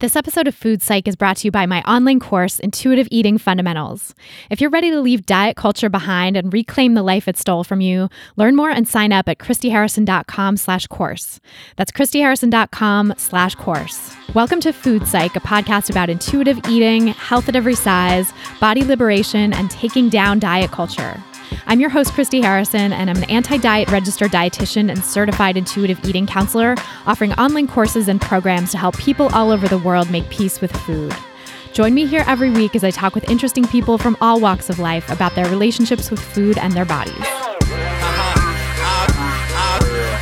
This episode of Food Psych is brought to you by my online course, Intuitive Eating Fundamentals. If you're ready to leave diet culture behind and reclaim the life it stole from you, learn more and sign up at christyharrison.com slash course. That's christyharrison.com slash course. Welcome to Food Psych, a podcast about intuitive eating, health at every size, body liberation, and taking down diet culture. I'm your host, Christy Harrison, and I'm an anti diet registered dietitian and certified intuitive eating counselor, offering online courses and programs to help people all over the world make peace with food. Join me here every week as I talk with interesting people from all walks of life about their relationships with food and their bodies.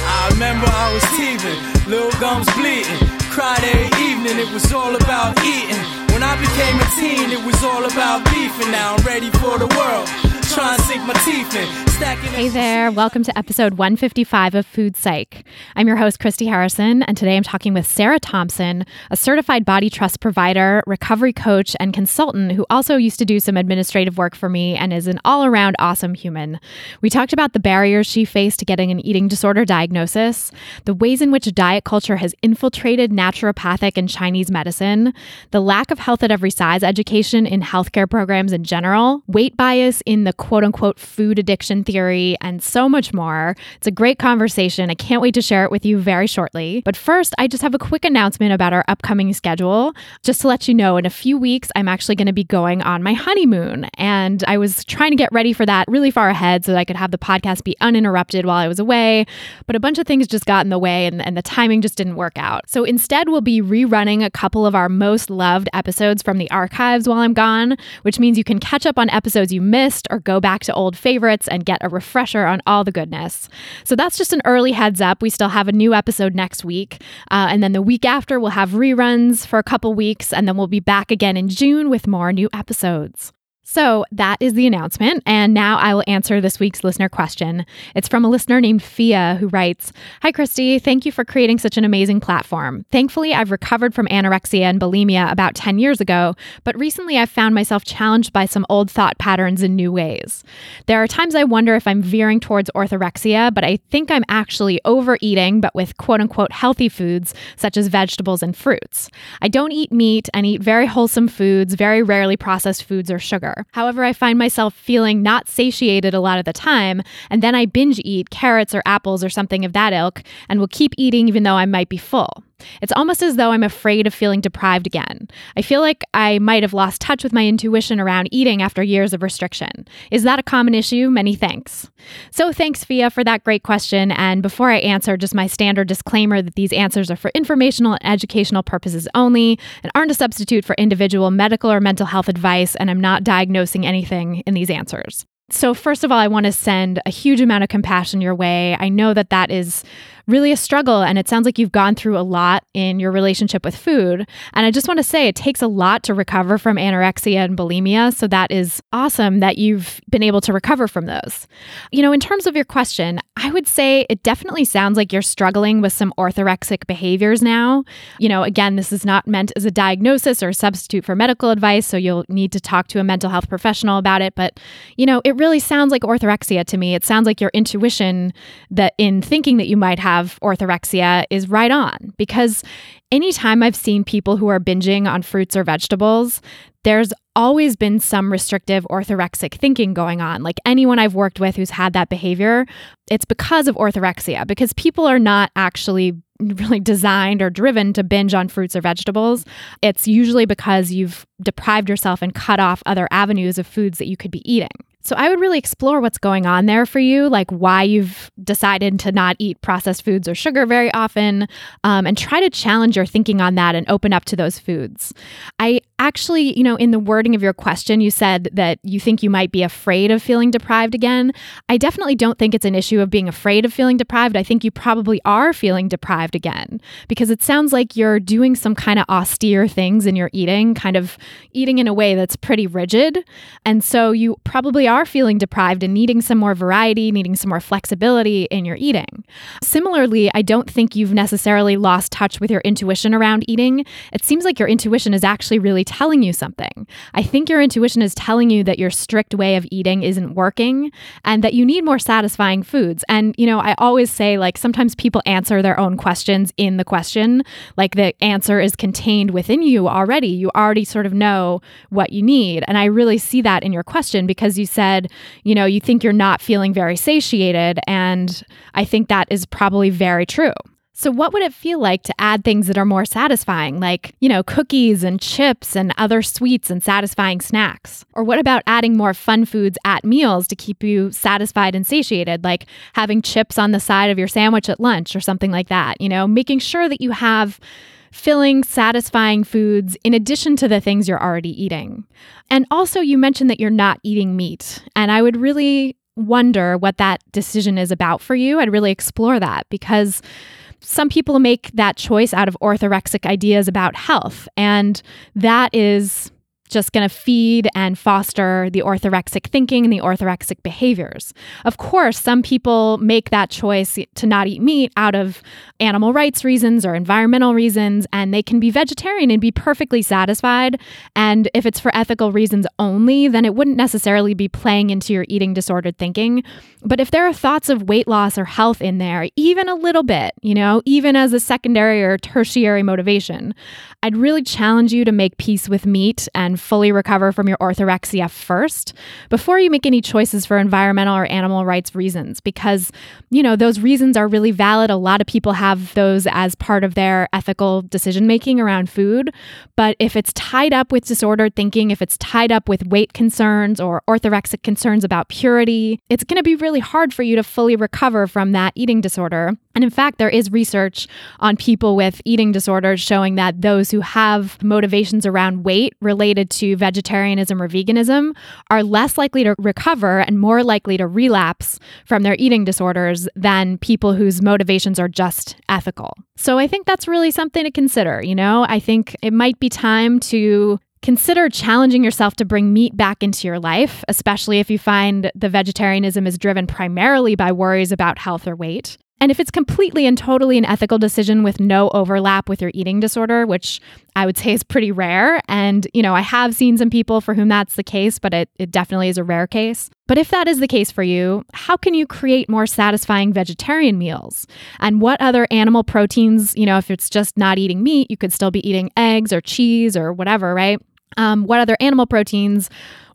I, remember I was teething, little gums bleeding. Every evening, it was all about eating. When I became a teen, it was all about beef, and now I'm ready for the world. Try and sink my teeth in. Hey there, welcome to episode 155 of Food Psych. I'm your host, Christy Harrison, and today I'm talking with Sarah Thompson, a certified body trust provider, recovery coach, and consultant who also used to do some administrative work for me and is an all around awesome human. We talked about the barriers she faced to getting an eating disorder diagnosis, the ways in which diet culture has infiltrated naturopathic and Chinese medicine, the lack of health at every size education in healthcare programs in general, weight bias in the quote unquote food addiction theory, and so much more. It's a great conversation. I can't wait to share it with you very shortly. But first, I just have a quick announcement about our upcoming schedule. Just to let you know, in a few weeks, I'm actually going to be going on my honeymoon. And I was trying to get ready for that really far ahead so that I could have the podcast be uninterrupted while I was away. But a bunch of things just got in the way and, and the timing just didn't work out. So instead, we'll be rerunning a couple of our most loved episodes from the archives while I'm gone, which means you can catch up on episodes you missed or go back to old favorites and get get a refresher on all the goodness. So that's just an early heads up. We still have a new episode next week. Uh, and then the week after, we'll have reruns for a couple weeks. And then we'll be back again in June with more new episodes. So that is the announcement. And now I will answer this week's listener question. It's from a listener named Fia who writes Hi, Christy. Thank you for creating such an amazing platform. Thankfully, I've recovered from anorexia and bulimia about 10 years ago, but recently I've found myself challenged by some old thought patterns in new ways. There are times I wonder if I'm veering towards orthorexia, but I think I'm actually overeating, but with quote unquote healthy foods such as vegetables and fruits. I don't eat meat and eat very wholesome foods, very rarely processed foods or sugar. However, I find myself feeling not satiated a lot of the time, and then I binge eat carrots or apples or something of that ilk and will keep eating even though I might be full. It's almost as though I'm afraid of feeling deprived again. I feel like I might have lost touch with my intuition around eating after years of restriction. Is that a common issue? Many thanks. So, thanks, Fia, for that great question. And before I answer, just my standard disclaimer that these answers are for informational and educational purposes only and aren't a substitute for individual medical or mental health advice, and I'm not diagnosing anything in these answers. So, first of all, I want to send a huge amount of compassion your way. I know that that is really a struggle. And it sounds like you've gone through a lot in your relationship with food. And I just want to say it takes a lot to recover from anorexia and bulimia. So that is awesome that you've been able to recover from those. You know, in terms of your question, I would say it definitely sounds like you're struggling with some orthorexic behaviors now. You know, again, this is not meant as a diagnosis or a substitute for medical advice. So you'll need to talk to a mental health professional about it. But, you know, it really sounds like orthorexia to me. It sounds like your intuition that in thinking that you might have have orthorexia is right on because anytime I've seen people who are binging on fruits or vegetables, there's always been some restrictive orthorexic thinking going on. Like anyone I've worked with who's had that behavior, it's because of orthorexia, because people are not actually really designed or driven to binge on fruits or vegetables. It's usually because you've deprived yourself and cut off other avenues of foods that you could be eating. So I would really explore what's going on there for you, like why you've decided to not eat processed foods or sugar very often, um, and try to challenge your thinking on that and open up to those foods. I actually, you know, in the wording of your question, you said that you think you might be afraid of feeling deprived again. I definitely don't think it's an issue of being afraid of feeling deprived. I think you probably are feeling deprived again because it sounds like you're doing some kind of austere things in your eating, kind of eating in a way that's pretty rigid. And so you probably are are feeling deprived and needing some more variety, needing some more flexibility in your eating. Similarly, I don't think you've necessarily lost touch with your intuition around eating. It seems like your intuition is actually really telling you something. I think your intuition is telling you that your strict way of eating isn't working and that you need more satisfying foods. And, you know, I always say, like, sometimes people answer their own questions in the question. Like, the answer is contained within you already. You already sort of know what you need. And I really see that in your question because you said, you know, you think you're not feeling very satiated. And I think that is probably very true. So, what would it feel like to add things that are more satisfying, like, you know, cookies and chips and other sweets and satisfying snacks? Or what about adding more fun foods at meals to keep you satisfied and satiated, like having chips on the side of your sandwich at lunch or something like that? You know, making sure that you have filling, satisfying foods in addition to the things you're already eating. And also, you mentioned that you're not eating meat. And I would really wonder what that decision is about for you. I'd really explore that because some people make that choice out of orthorexic ideas about health, and that is just going to feed and foster the orthorexic thinking and the orthorexic behaviors. Of course, some people make that choice to not eat meat out of animal rights reasons or environmental reasons, and they can be vegetarian and be perfectly satisfied. And if it's for ethical reasons only, then it wouldn't necessarily be playing into your eating disordered thinking. But if there are thoughts of weight loss or health in there, even a little bit, you know, even as a secondary or tertiary motivation, I'd really challenge you to make peace with meat and fully recover from your orthorexia first before you make any choices for environmental or animal rights reasons, because, you know, those reasons are really valid. A lot of people have those as part of their ethical decision making around food. But if it's tied up with disordered thinking, if it's tied up with weight concerns or orthorexic concerns about purity, it's going to be really hard for you to fully recover from that eating disorder. And in fact, there is research on people with eating disorders showing that those who have motivations around weight related to vegetarianism or veganism are less likely to recover and more likely to relapse from their eating disorders than people whose motivations are just ethical. So I think that's really something to consider. You know, I think it might be time to Consider challenging yourself to bring meat back into your life, especially if you find the vegetarianism is driven primarily by worries about health or weight. And if it's completely and totally an ethical decision with no overlap with your eating disorder, which I would say is pretty rare, and you know, I have seen some people for whom that's the case, but it, it definitely is a rare case. But if that is the case for you, how can you create more satisfying vegetarian meals? And what other animal proteins, you know, if it's just not eating meat, you could still be eating eggs or cheese or whatever, right? Um, what other animal proteins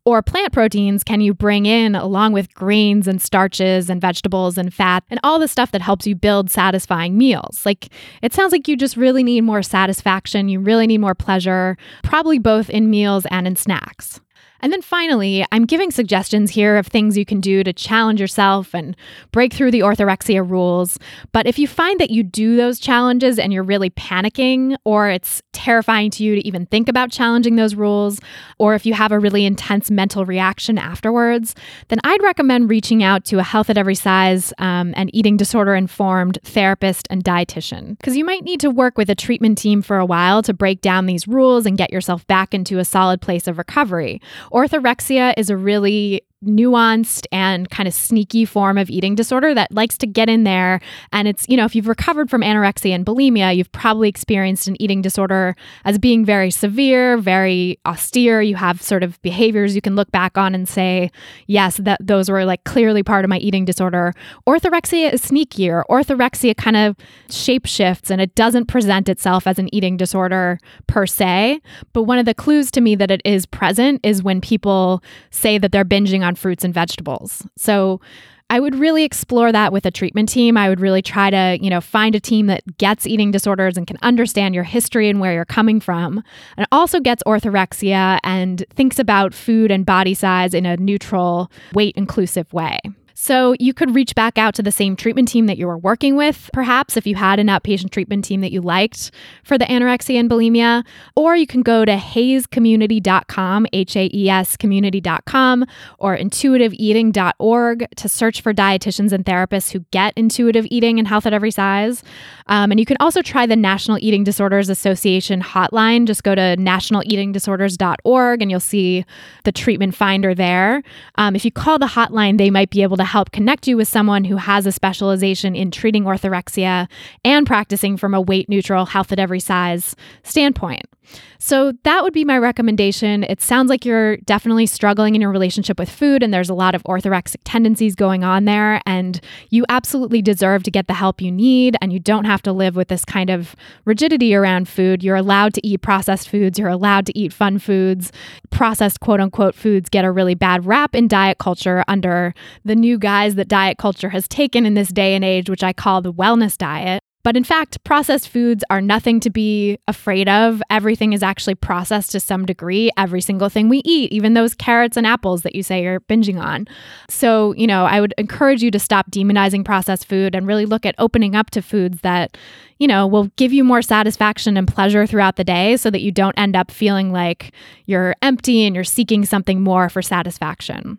or plant proteins can you bring in along with grains and starches and vegetables and fat and all the stuff that helps you build satisfying meals? Like, it sounds like you just really need more satisfaction. You really need more pleasure, probably both in meals and in snacks. And then finally, I'm giving suggestions here of things you can do to challenge yourself and break through the orthorexia rules. But if you find that you do those challenges and you're really panicking, or it's terrifying to you to even think about challenging those rules, or if you have a really intense mental reaction afterwards, then I'd recommend reaching out to a health at every size um, and eating disorder informed therapist and dietitian. Because you might need to work with a treatment team for a while to break down these rules and get yourself back into a solid place of recovery. Orthorexia is a really nuanced and kind of sneaky form of eating disorder that likes to get in there. And it's, you know, if you've recovered from anorexia and bulimia, you've probably experienced an eating disorder as being very severe, very austere. You have sort of behaviors you can look back on and say, yes, that those were like clearly part of my eating disorder. Orthorexia is sneakier. Orthorexia kind of shapeshifts and it doesn't present itself as an eating disorder per se. But one of the clues to me that it is present is when people say that they're binging on on fruits and vegetables. So I would really explore that with a treatment team. I would really try to, you know, find a team that gets eating disorders and can understand your history and where you're coming from, and also gets orthorexia and thinks about food and body size in a neutral, weight inclusive way. So you could reach back out to the same treatment team that you were working with, perhaps if you had an outpatient treatment team that you liked for the anorexia and bulimia, or you can go to haescommunity.com, H A E S community.com, or intuitiveeating.org to search for dietitians and therapists who get intuitive eating and health at every size. Um, and you can also try the National Eating Disorders Association hotline. Just go to nationaleatingdisorders.org and you'll see the treatment finder there. Um, if you call the hotline, they might be able to help connect you with someone who has a specialization in treating orthorexia and practicing from a weight neutral, health at every size standpoint. So, that would be my recommendation. It sounds like you're definitely struggling in your relationship with food, and there's a lot of orthorexic tendencies going on there. And you absolutely deserve to get the help you need, and you don't have to live with this kind of rigidity around food. You're allowed to eat processed foods, you're allowed to eat fun foods. Processed quote unquote foods get a really bad rap in diet culture under the new guise that diet culture has taken in this day and age, which I call the wellness diet. But in fact, processed foods are nothing to be afraid of. Everything is actually processed to some degree. Every single thing we eat, even those carrots and apples that you say you're binging on. So, you know, I would encourage you to stop demonizing processed food and really look at opening up to foods that, you know, will give you more satisfaction and pleasure throughout the day so that you don't end up feeling like you're empty and you're seeking something more for satisfaction.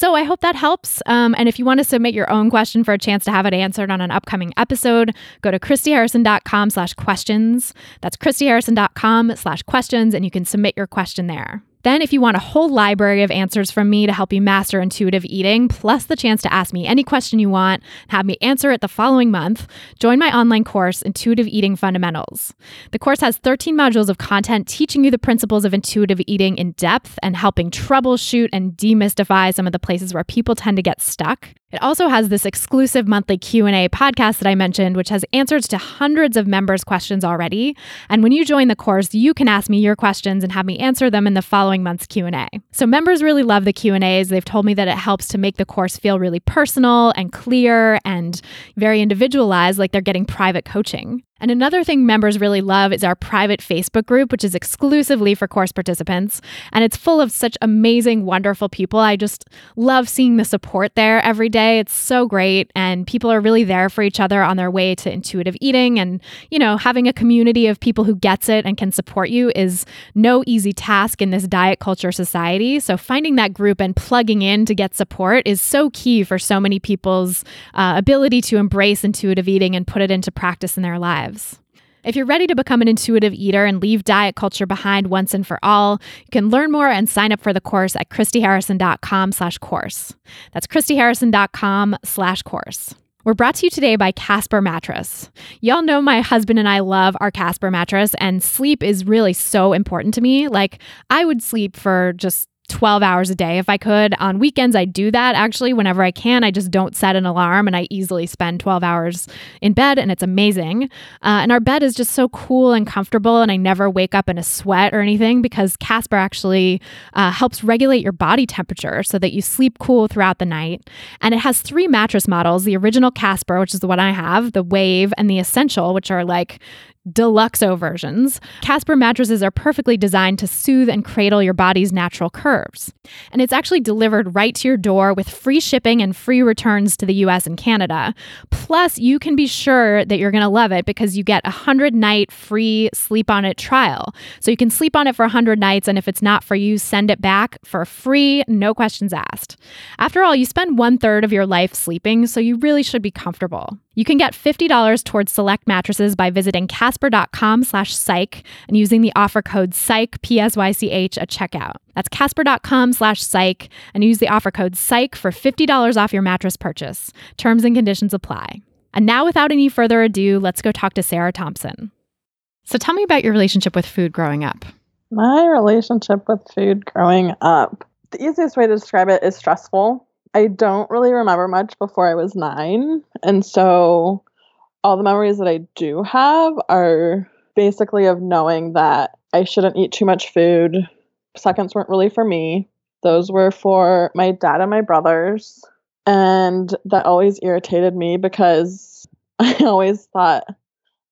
So I hope that helps. Um, and if you want to submit your own question for a chance to have it answered on an upcoming episode, go to christyharrison.com slash questions. That's christyharrison.com slash questions, and you can submit your question there. Then, if you want a whole library of answers from me to help you master intuitive eating, plus the chance to ask me any question you want have me answer it the following month, join my online course, Intuitive Eating Fundamentals. The course has 13 modules of content teaching you the principles of intuitive eating in depth and helping troubleshoot and demystify some of the places where people tend to get stuck. It also has this exclusive monthly Q&A podcast that I mentioned which has answers to hundreds of members' questions already. And when you join the course, you can ask me your questions and have me answer them in the following month's Q&A. So members really love the Q&As. They've told me that it helps to make the course feel really personal and clear and very individualized like they're getting private coaching. And another thing members really love is our private Facebook group, which is exclusively for course participants. And it's full of such amazing, wonderful people. I just love seeing the support there every day. It's so great. And people are really there for each other on their way to intuitive eating. And, you know, having a community of people who gets it and can support you is no easy task in this diet culture society. So finding that group and plugging in to get support is so key for so many people's uh, ability to embrace intuitive eating and put it into practice in their lives lives. If you're ready to become an intuitive eater and leave diet culture behind once and for all, you can learn more and sign up for the course at christyharrison.com slash course. That's christyharrison.com slash course. We're brought to you today by Casper Mattress. Y'all know my husband and I love our Casper mattress, and sleep is really so important to me. Like, I would sleep for just 12 hours a day if I could. On weekends, I do that actually whenever I can. I just don't set an alarm and I easily spend 12 hours in bed and it's amazing. Uh, and our bed is just so cool and comfortable and I never wake up in a sweat or anything because Casper actually uh, helps regulate your body temperature so that you sleep cool throughout the night. And it has three mattress models the original Casper, which is the one I have, the Wave, and the Essential, which are like deluxo versions. Casper mattresses are perfectly designed to soothe and cradle your body's natural curves. And it's actually delivered right to your door with free shipping and free returns to the US and Canada. Plus, you can be sure that you're going to love it because you get a 100 night free sleep on it trial. So you can sleep on it for 100 nights and if it's not for you, send it back for free, no questions asked. After all, you spend one third of your life sleeping, so you really should be comfortable. You can get $50 towards select mattresses by visiting casper.com slash psych and using the offer code psych, P-S-Y-C-H, at checkout. That's casper.com slash psych and use the offer code psych for $50 off your mattress purchase. Terms and conditions apply. And now, without any further ado, let's go talk to Sarah Thompson. So tell me about your relationship with food growing up. My relationship with food growing up. The easiest way to describe it is stressful. I don't really remember much before I was nine. And so all the memories that I do have are basically of knowing that I shouldn't eat too much food. Seconds weren't really for me, those were for my dad and my brothers. And that always irritated me because I always thought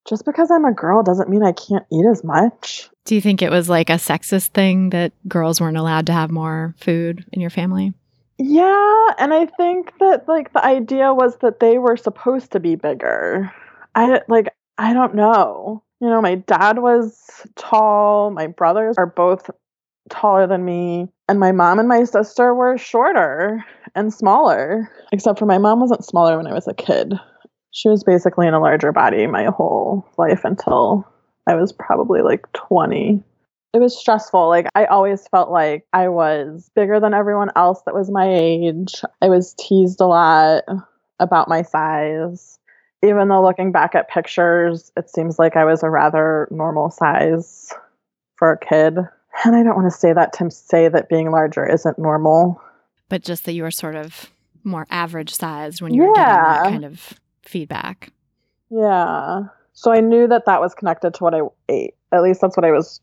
just because I'm a girl doesn't mean I can't eat as much. Do you think it was like a sexist thing that girls weren't allowed to have more food in your family? Yeah, and I think that like the idea was that they were supposed to be bigger. I like I don't know. You know, my dad was tall, my brothers are both taller than me, and my mom and my sister were shorter and smaller. Except for my mom wasn't smaller when I was a kid. She was basically in a larger body my whole life until I was probably like 20 it was stressful. Like I always felt like I was bigger than everyone else that was my age. I was teased a lot about my size. Even though looking back at pictures, it seems like I was a rather normal size for a kid. And I don't want to say that to say that being larger isn't normal. But just that you were sort of more average sized when you were getting that kind of feedback. Yeah. So I knew that that was connected to what I ate. At least that's what I was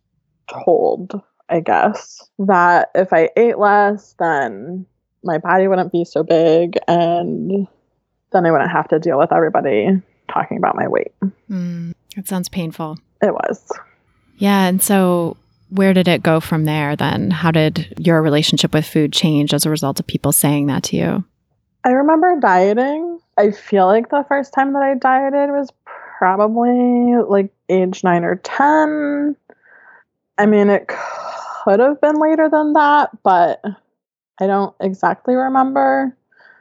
told, I guess, that if I ate less, then my body wouldn't be so big and then I wouldn't have to deal with everybody talking about my weight. Mm, it sounds painful. It was. Yeah. And so, where did it go from there then? How did your relationship with food change as a result of people saying that to you? I remember dieting. I feel like the first time that I dieted was probably like age nine or 10. I mean, it could have been later than that, but I don't exactly remember.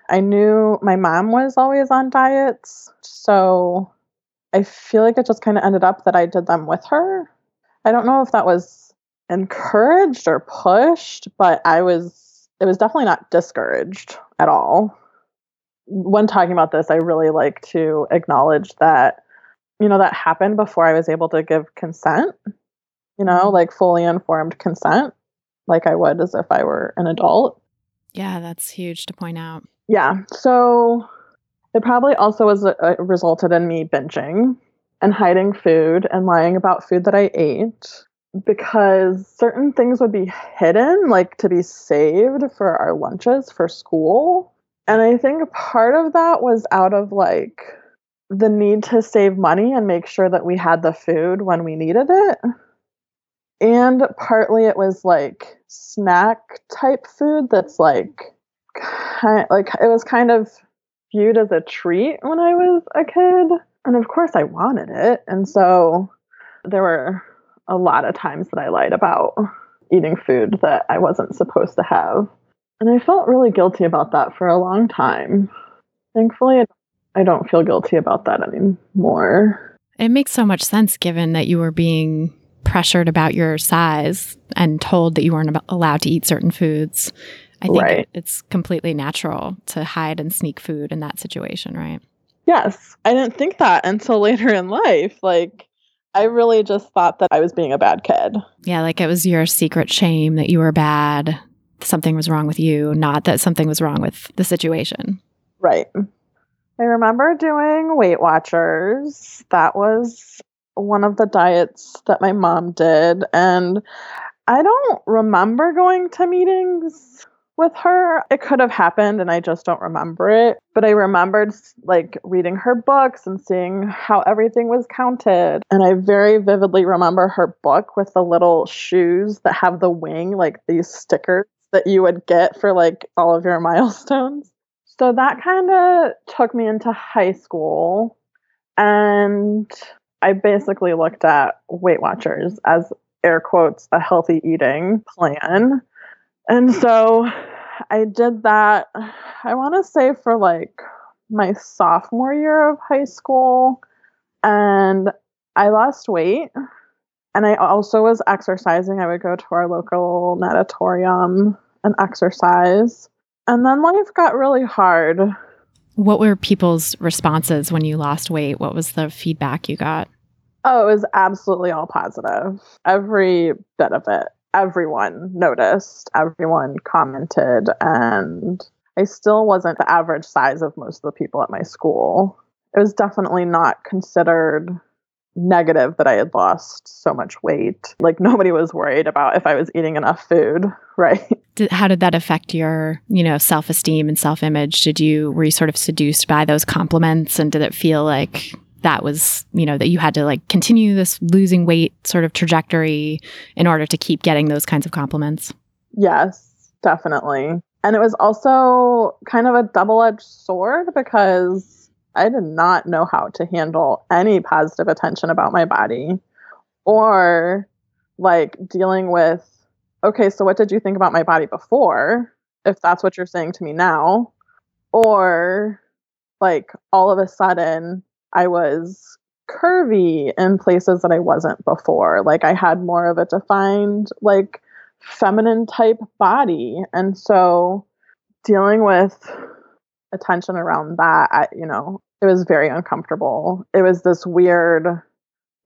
I knew my mom was always on diets, so I feel like it just kind of ended up that I did them with her. I don't know if that was encouraged or pushed, but I was, it was definitely not discouraged at all. When talking about this, I really like to acknowledge that, you know, that happened before I was able to give consent you know, like fully informed consent, like I would as if I were an adult. Yeah, that's huge to point out. Yeah. So it probably also was a, a resulted in me binging and hiding food and lying about food that I ate because certain things would be hidden, like to be saved for our lunches for school. And I think part of that was out of like the need to save money and make sure that we had the food when we needed it and partly it was like snack type food that's like kind like it was kind of viewed as a treat when I was a kid. And of course I wanted it. And so there were a lot of times that I lied about eating food that I wasn't supposed to have. And I felt really guilty about that for a long time. Thankfully I don't feel guilty about that anymore. It makes so much sense given that you were being pressured about your size and told that you weren't allowed to eat certain foods. I think right. it's completely natural to hide and sneak food in that situation, right? Yes. I didn't think that until later in life. Like, I really just thought that I was being a bad kid. Yeah, like it was your secret shame that you were bad, something was wrong with you, not that something was wrong with the situation. Right. I remember doing Weight Watchers. That was one of the diets that my mom did. And I don't remember going to meetings with her. It could have happened and I just don't remember it. But I remembered like reading her books and seeing how everything was counted. And I very vividly remember her book with the little shoes that have the wing, like these stickers that you would get for like all of your milestones. So that kind of took me into high school. And I basically looked at Weight Watchers as air quotes a healthy eating plan. And so I did that, I want to say for like my sophomore year of high school. And I lost weight. And I also was exercising. I would go to our local natatorium and exercise. And then life got really hard. What were people's responses when you lost weight? What was the feedback you got? Oh, it was absolutely all positive. Every bit of it. Everyone noticed, everyone commented, and I still wasn't the average size of most of the people at my school. It was definitely not considered negative that I had lost so much weight. Like nobody was worried about if I was eating enough food, right? Did, how did that affect your, you know, self-esteem and self-image? Did you were you sort of seduced by those compliments and did it feel like that was, you know, that you had to like continue this losing weight sort of trajectory in order to keep getting those kinds of compliments? Yes, definitely. And it was also kind of a double edged sword because I did not know how to handle any positive attention about my body or like dealing with, okay, so what did you think about my body before? If that's what you're saying to me now. Or like all of a sudden I was curvy in places that I wasn't before. Like I had more of a defined, like feminine type body. And so dealing with attention around that, I, you know, it was very uncomfortable. It was this weird,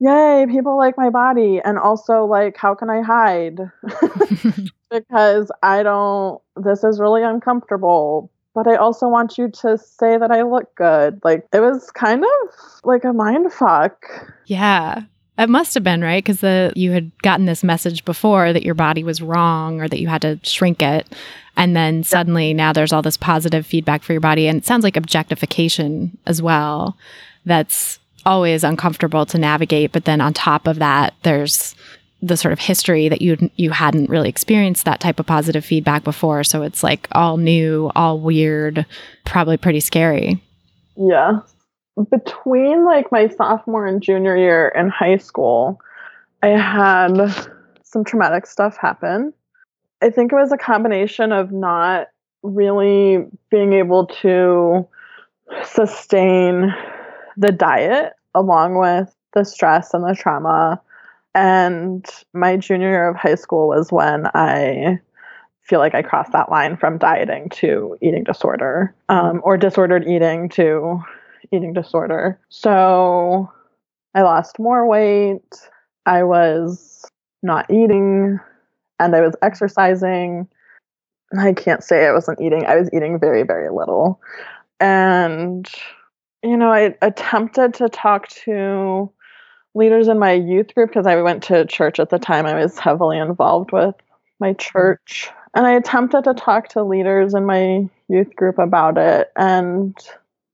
yay, people like my body. And also, like, how can I hide? because I don't, this is really uncomfortable. But I also want you to say that I look good. Like, it was kind of like a mind fuck. Yeah. It must have been, right? Because the you had gotten this message before that your body was wrong or that you had to shrink it. And then suddenly now there's all this positive feedback for your body. And it sounds like objectification as well. That's always uncomfortable to navigate. But then on top of that, there's the sort of history that you you hadn't really experienced that type of positive feedback before. So it's like all new, all weird, probably pretty scary. Yeah between like my sophomore and junior year in high school, I had some traumatic stuff happen. I think it was a combination of not really being able to sustain the diet along with the stress and the trauma. And my junior year of high school was when I feel like I crossed that line from dieting to eating disorder um, or disordered eating to eating disorder. So I lost more weight. I was not eating and I was exercising. I can't say I wasn't eating. I was eating very, very little. And, you know, I attempted to talk to leaders in my youth group because I went to church at the time. I was heavily involved with my church. And I attempted to talk to leaders in my youth group about it. And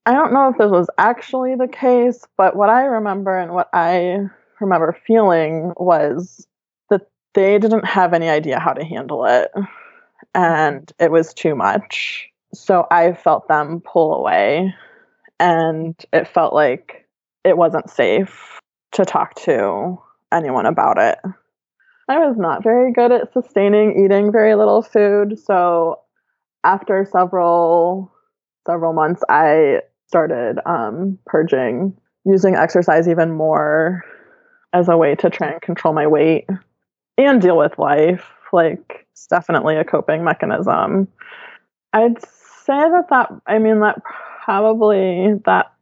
I don't know if this was actually the case, but what I remember and what I remember feeling was that they didn't have any idea how to handle it and it was too much. So I felt them pull away and it felt like it wasn't safe to talk to anyone about it. I was not very good at sustaining eating very little food, so after several several months I started um, purging, using exercise even more as a way to try and control my weight and deal with life. Like, it's definitely a coping mechanism. I'd say that that, I mean, that probably that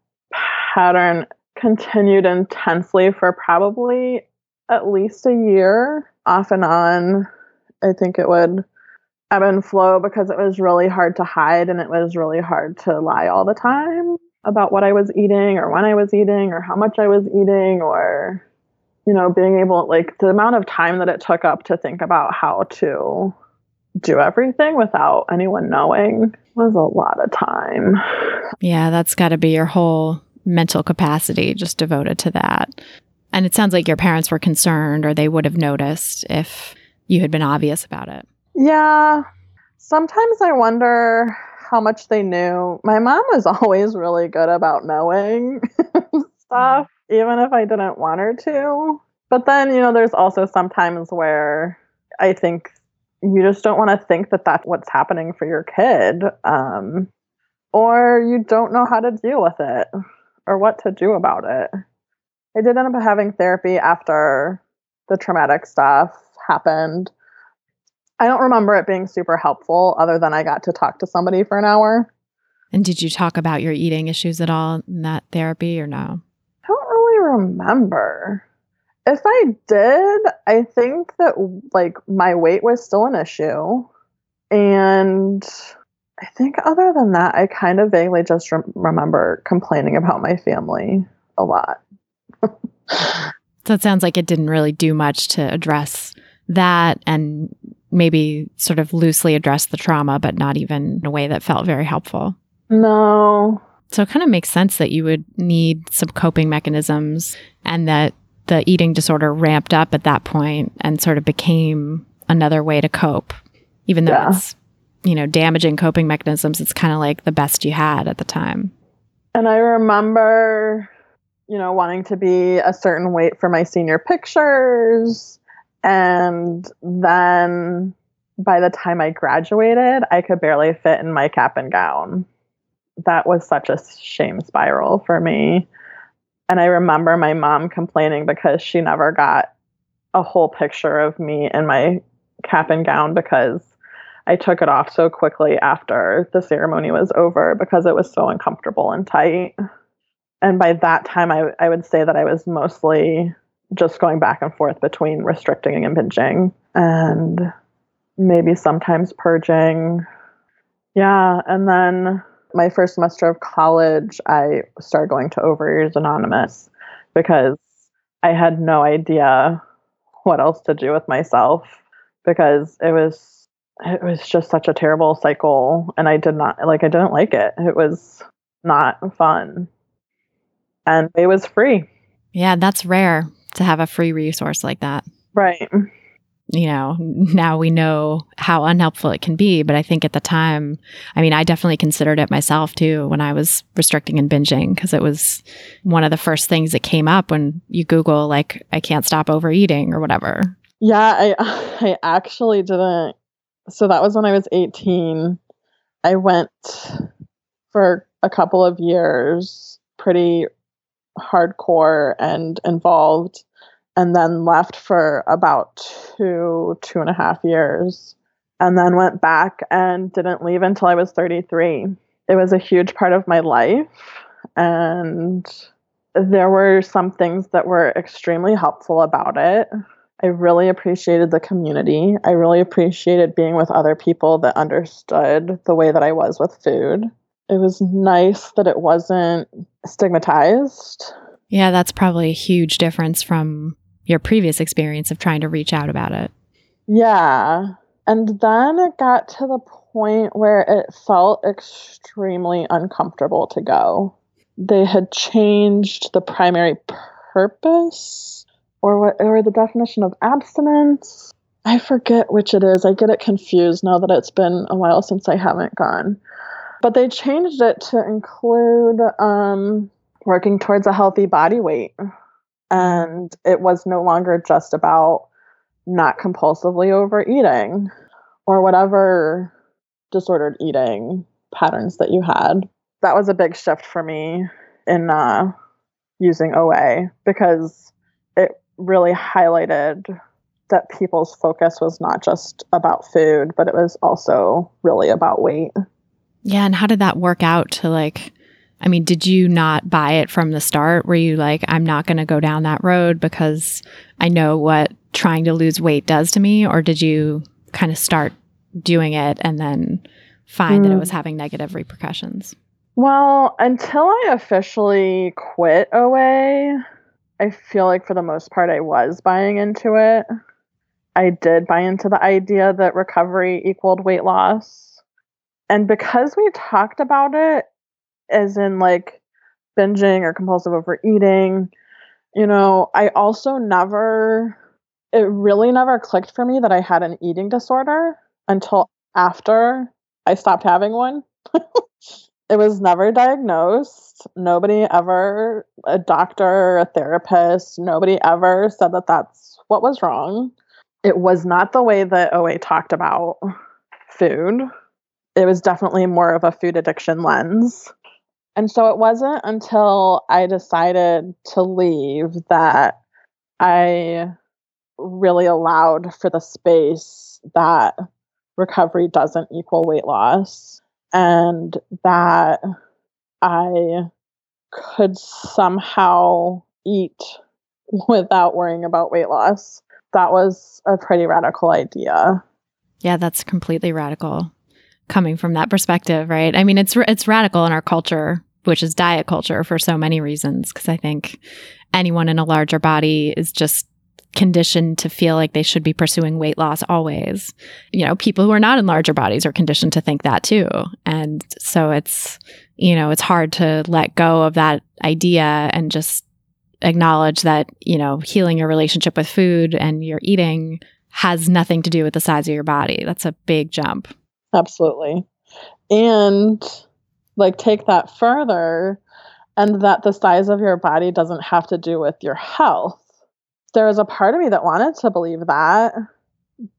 pattern continued intensely for probably at least a year off and on. I think it would ebb and flow because it was really hard to hide and it was really hard to lie all the time about what I was eating or when I was eating or how much I was eating or you know being able like the amount of time that it took up to think about how to do everything without anyone knowing was a lot of time. Yeah, that's got to be your whole mental capacity just devoted to that. And it sounds like your parents were concerned or they would have noticed if you had been obvious about it. Yeah. Sometimes I wonder how much they knew. My mom was always really good about knowing stuff, even if I didn't want her to. But then, you know, there's also sometimes where I think you just don't want to think that that's what's happening for your kid. Um, or you don't know how to deal with it or what to do about it. I did end up having therapy after the traumatic stuff happened. I don't remember it being super helpful other than I got to talk to somebody for an hour. And did you talk about your eating issues at all in that therapy or no? I don't really remember. If I did, I think that like my weight was still an issue. And I think other than that, I kind of vaguely just re- remember complaining about my family a lot. so it sounds like it didn't really do much to address that and maybe sort of loosely address the trauma, but not even in a way that felt very helpful. No. So it kind of makes sense that you would need some coping mechanisms and that the eating disorder ramped up at that point and sort of became another way to cope, even though yeah. it's you know, damaging coping mechanisms, it's kind of like the best you had at the time. And I remember, you know, wanting to be a certain weight for my senior pictures. And then by the time I graduated, I could barely fit in my cap and gown. That was such a shame spiral for me. And I remember my mom complaining because she never got a whole picture of me in my cap and gown because I took it off so quickly after the ceremony was over because it was so uncomfortable and tight. And by that time, I, I would say that I was mostly just going back and forth between restricting and binging and maybe sometimes purging. Yeah. And then my first semester of college, I started going to Overeaters Anonymous because I had no idea what else to do with myself because it was it was just such a terrible cycle and I did not like I didn't like it. It was not fun. And it was free. Yeah, that's rare to have a free resource like that. Right you know, now we know how unhelpful it can be. But I think at the time, I mean, I definitely considered it myself too when I was restricting and binging because it was one of the first things that came up when you Google, like, I can't stop overeating or whatever. Yeah, I, I actually didn't. So that was when I was 18. I went for a couple of years pretty hardcore and involved and then left for about two, two and a half years, and then went back and didn't leave until I was 33. It was a huge part of my life, and there were some things that were extremely helpful about it. I really appreciated the community. I really appreciated being with other people that understood the way that I was with food. It was nice that it wasn't stigmatized. Yeah, that's probably a huge difference from your previous experience of trying to reach out about it. Yeah. And then it got to the point where it felt extremely uncomfortable to go. They had changed the primary purpose or what or the definition of abstinence. I forget which it is. I get it confused now that it's been a while since I haven't gone. But they changed it to include um, working towards a healthy body weight and it was no longer just about not compulsively overeating or whatever disordered eating patterns that you had. That was a big shift for me in uh, using OA because it really highlighted that people's focus was not just about food, but it was also really about weight. Yeah. And how did that work out to like I mean, did you not buy it from the start? Were you like, I'm not going to go down that road because I know what trying to lose weight does to me? Or did you kind of start doing it and then find mm. that it was hmm. having negative repercussions? Well, until I officially quit OA, I feel like for the most part I was buying into it. I did buy into the idea that recovery equaled weight loss. And because we talked about it, as in like binging or compulsive overeating. You know, I also never, it really never clicked for me that I had an eating disorder until after I stopped having one. it was never diagnosed. Nobody ever, a doctor or a therapist, nobody ever said that that's what was wrong. It was not the way that OA talked about food. It was definitely more of a food addiction lens. And so it wasn't until I decided to leave that I really allowed for the space that recovery doesn't equal weight loss and that I could somehow eat without worrying about weight loss. That was a pretty radical idea. Yeah, that's completely radical coming from that perspective, right? I mean, it's it's radical in our culture, which is diet culture for so many reasons because I think anyone in a larger body is just conditioned to feel like they should be pursuing weight loss always. You know, people who are not in larger bodies are conditioned to think that too. And so it's, you know, it's hard to let go of that idea and just acknowledge that, you know, healing your relationship with food and your eating has nothing to do with the size of your body. That's a big jump. Absolutely. And like take that further and that the size of your body doesn't have to do with your health. There was a part of me that wanted to believe that,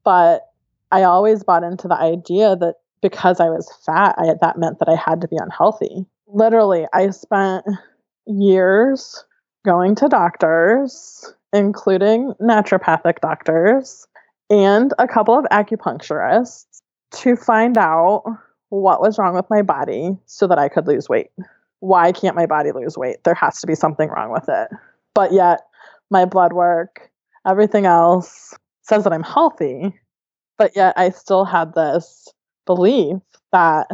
but I always bought into the idea that because I was fat, I, that meant that I had to be unhealthy. Literally, I spent years going to doctors, including naturopathic doctors and a couple of acupuncturists to find out what was wrong with my body so that I could lose weight. Why can't my body lose weight? There has to be something wrong with it. But yet, my blood work, everything else says that I'm healthy. But yet, I still had this belief that,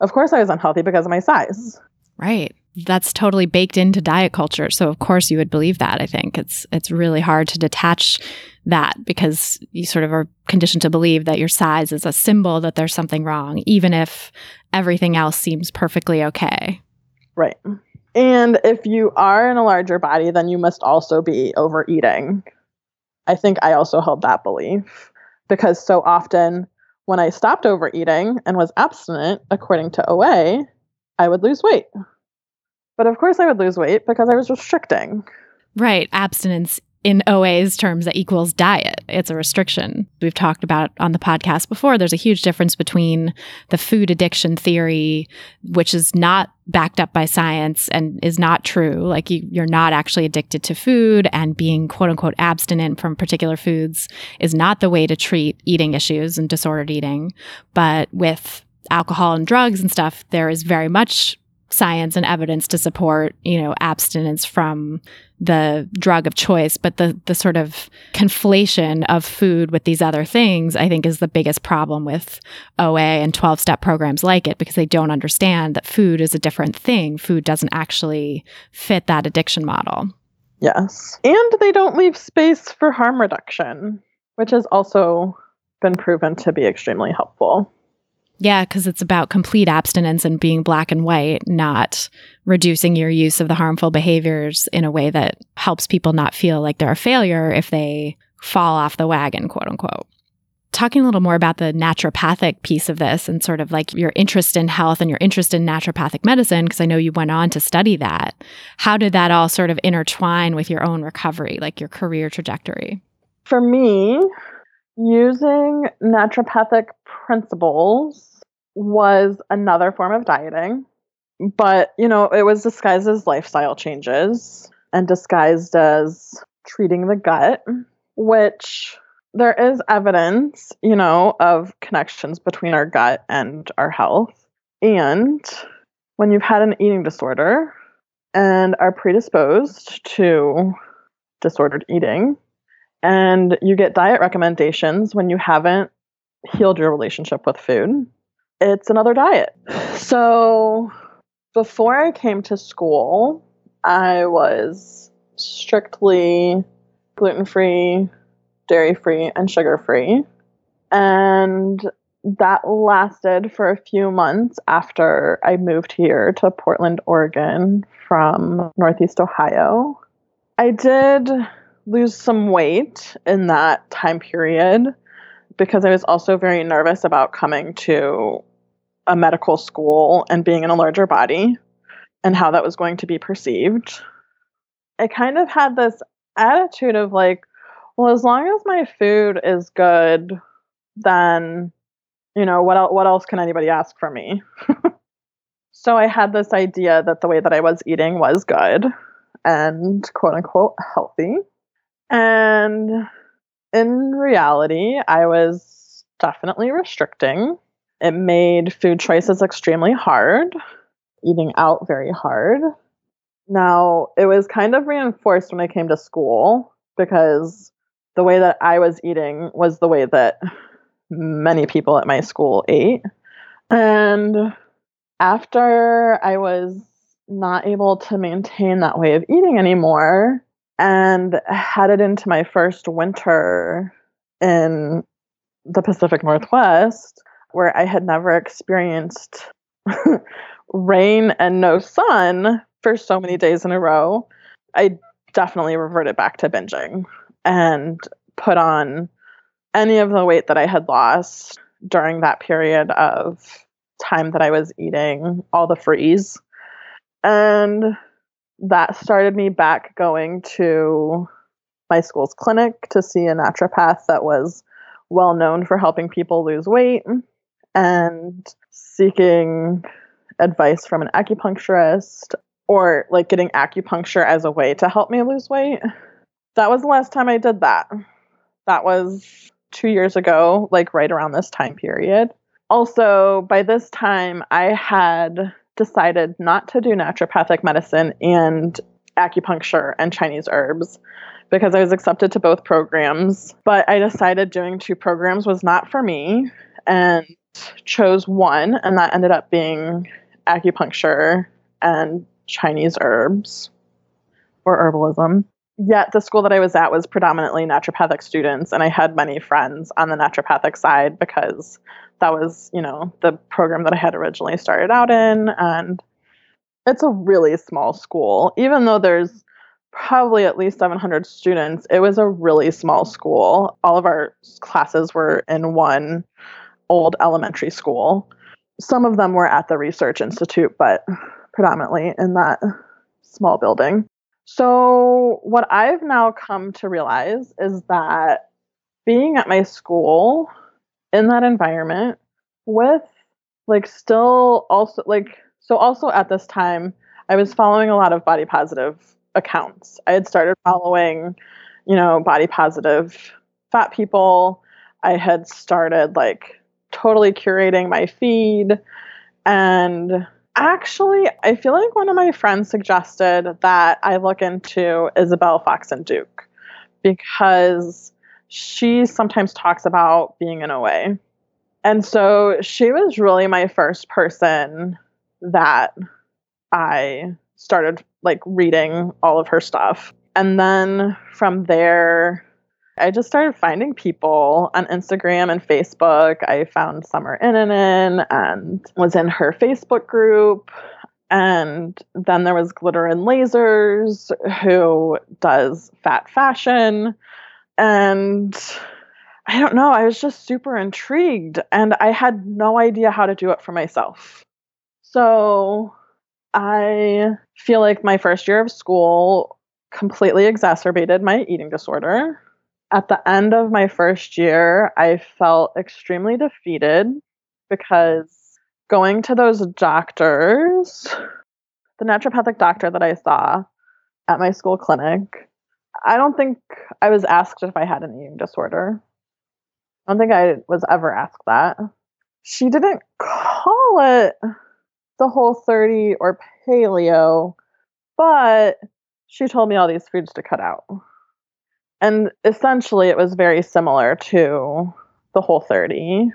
of course, I was unhealthy because of my size. Right that's totally baked into diet culture. So of course you would believe that. I think it's it's really hard to detach that because you sort of are conditioned to believe that your size is a symbol that there's something wrong, even if everything else seems perfectly okay. Right. And if you are in a larger body, then you must also be overeating. I think I also held that belief because so often when I stopped overeating and was abstinent, according to OA, I would lose weight. But of course, I would lose weight because I was restricting. Right. Abstinence in OA's terms that equals diet. It's a restriction. We've talked about on the podcast before. There's a huge difference between the food addiction theory, which is not backed up by science and is not true. Like you, you're not actually addicted to food and being quote unquote abstinent from particular foods is not the way to treat eating issues and disordered eating. But with alcohol and drugs and stuff, there is very much science and evidence to support, you know, abstinence from the drug of choice, but the the sort of conflation of food with these other things, I think is the biggest problem with OA and 12-step programs like it because they don't understand that food is a different thing. Food doesn't actually fit that addiction model. Yes. And they don't leave space for harm reduction, which has also been proven to be extremely helpful. Yeah, because it's about complete abstinence and being black and white, not reducing your use of the harmful behaviors in a way that helps people not feel like they're a failure if they fall off the wagon, quote unquote. Talking a little more about the naturopathic piece of this and sort of like your interest in health and your interest in naturopathic medicine, because I know you went on to study that. How did that all sort of intertwine with your own recovery, like your career trajectory? For me, using naturopathic principles was another form of dieting, but you know, it was disguised as lifestyle changes and disguised as treating the gut, which there is evidence, you know, of connections between our gut and our health. And when you've had an eating disorder and are predisposed to disordered eating, and you get diet recommendations when you haven't healed your relationship with food, it's another diet. So before I came to school, I was strictly gluten free, dairy free, and sugar free. And that lasted for a few months after I moved here to Portland, Oregon from Northeast Ohio. I did lose some weight in that time period because I was also very nervous about coming to a medical school and being in a larger body and how that was going to be perceived. I kind of had this attitude of like, well, as long as my food is good, then you know what else, what else can anybody ask from me? so I had this idea that the way that I was eating was good and quote unquote healthy. And in reality, I was definitely restricting it made food choices extremely hard, eating out very hard. Now, it was kind of reinforced when I came to school because the way that I was eating was the way that many people at my school ate. And after I was not able to maintain that way of eating anymore and headed into my first winter in the Pacific Northwest, where I had never experienced rain and no sun for so many days in a row, I definitely reverted back to binging and put on any of the weight that I had lost during that period of time that I was eating all the freeze. And that started me back going to my school's clinic to see a naturopath that was well known for helping people lose weight and seeking advice from an acupuncturist or like getting acupuncture as a way to help me lose weight. That was the last time I did that. That was two years ago, like right around this time period. Also, by this time, I had decided not to do naturopathic medicine and acupuncture and Chinese herbs because I was accepted to both programs. But I decided doing two programs was not for me and chose one, and that ended up being acupuncture and Chinese herbs or herbalism. Yet the school that I was at was predominantly naturopathic students, and I had many friends on the naturopathic side because that was, you know, the program that I had originally started out in. And it's a really small school, even though there's probably at least 700 students. It was a really small school. All of our classes were in one old elementary school. Some of them were at the research institute, but predominantly in that small building. So, what I've now come to realize is that being at my school in that environment with like still also like so also at this time I was following a lot of body positive accounts. I had started following, you know, body positive fat people. I had started like totally curating my feed and actually I feel like one of my friends suggested that I look into Isabel Foxen Duke because she sometimes talks about being in OA. And so she was really my first person that I started like reading all of her stuff. And then from there, I just started finding people on Instagram and Facebook. I found Summer Innanen and was in her Facebook group. And then there was Glitter and Lazers, who does fat fashion. And I don't know, I was just super intrigued and I had no idea how to do it for myself. So I feel like my first year of school completely exacerbated my eating disorder. At the end of my first year, I felt extremely defeated because going to those doctors, the naturopathic doctor that I saw at my school clinic, I don't think I was asked if I had an eating disorder. I don't think I was ever asked that. She didn't call it the whole 30 or paleo, but she told me all these foods to cut out. And essentially, it was very similar to the whole 30.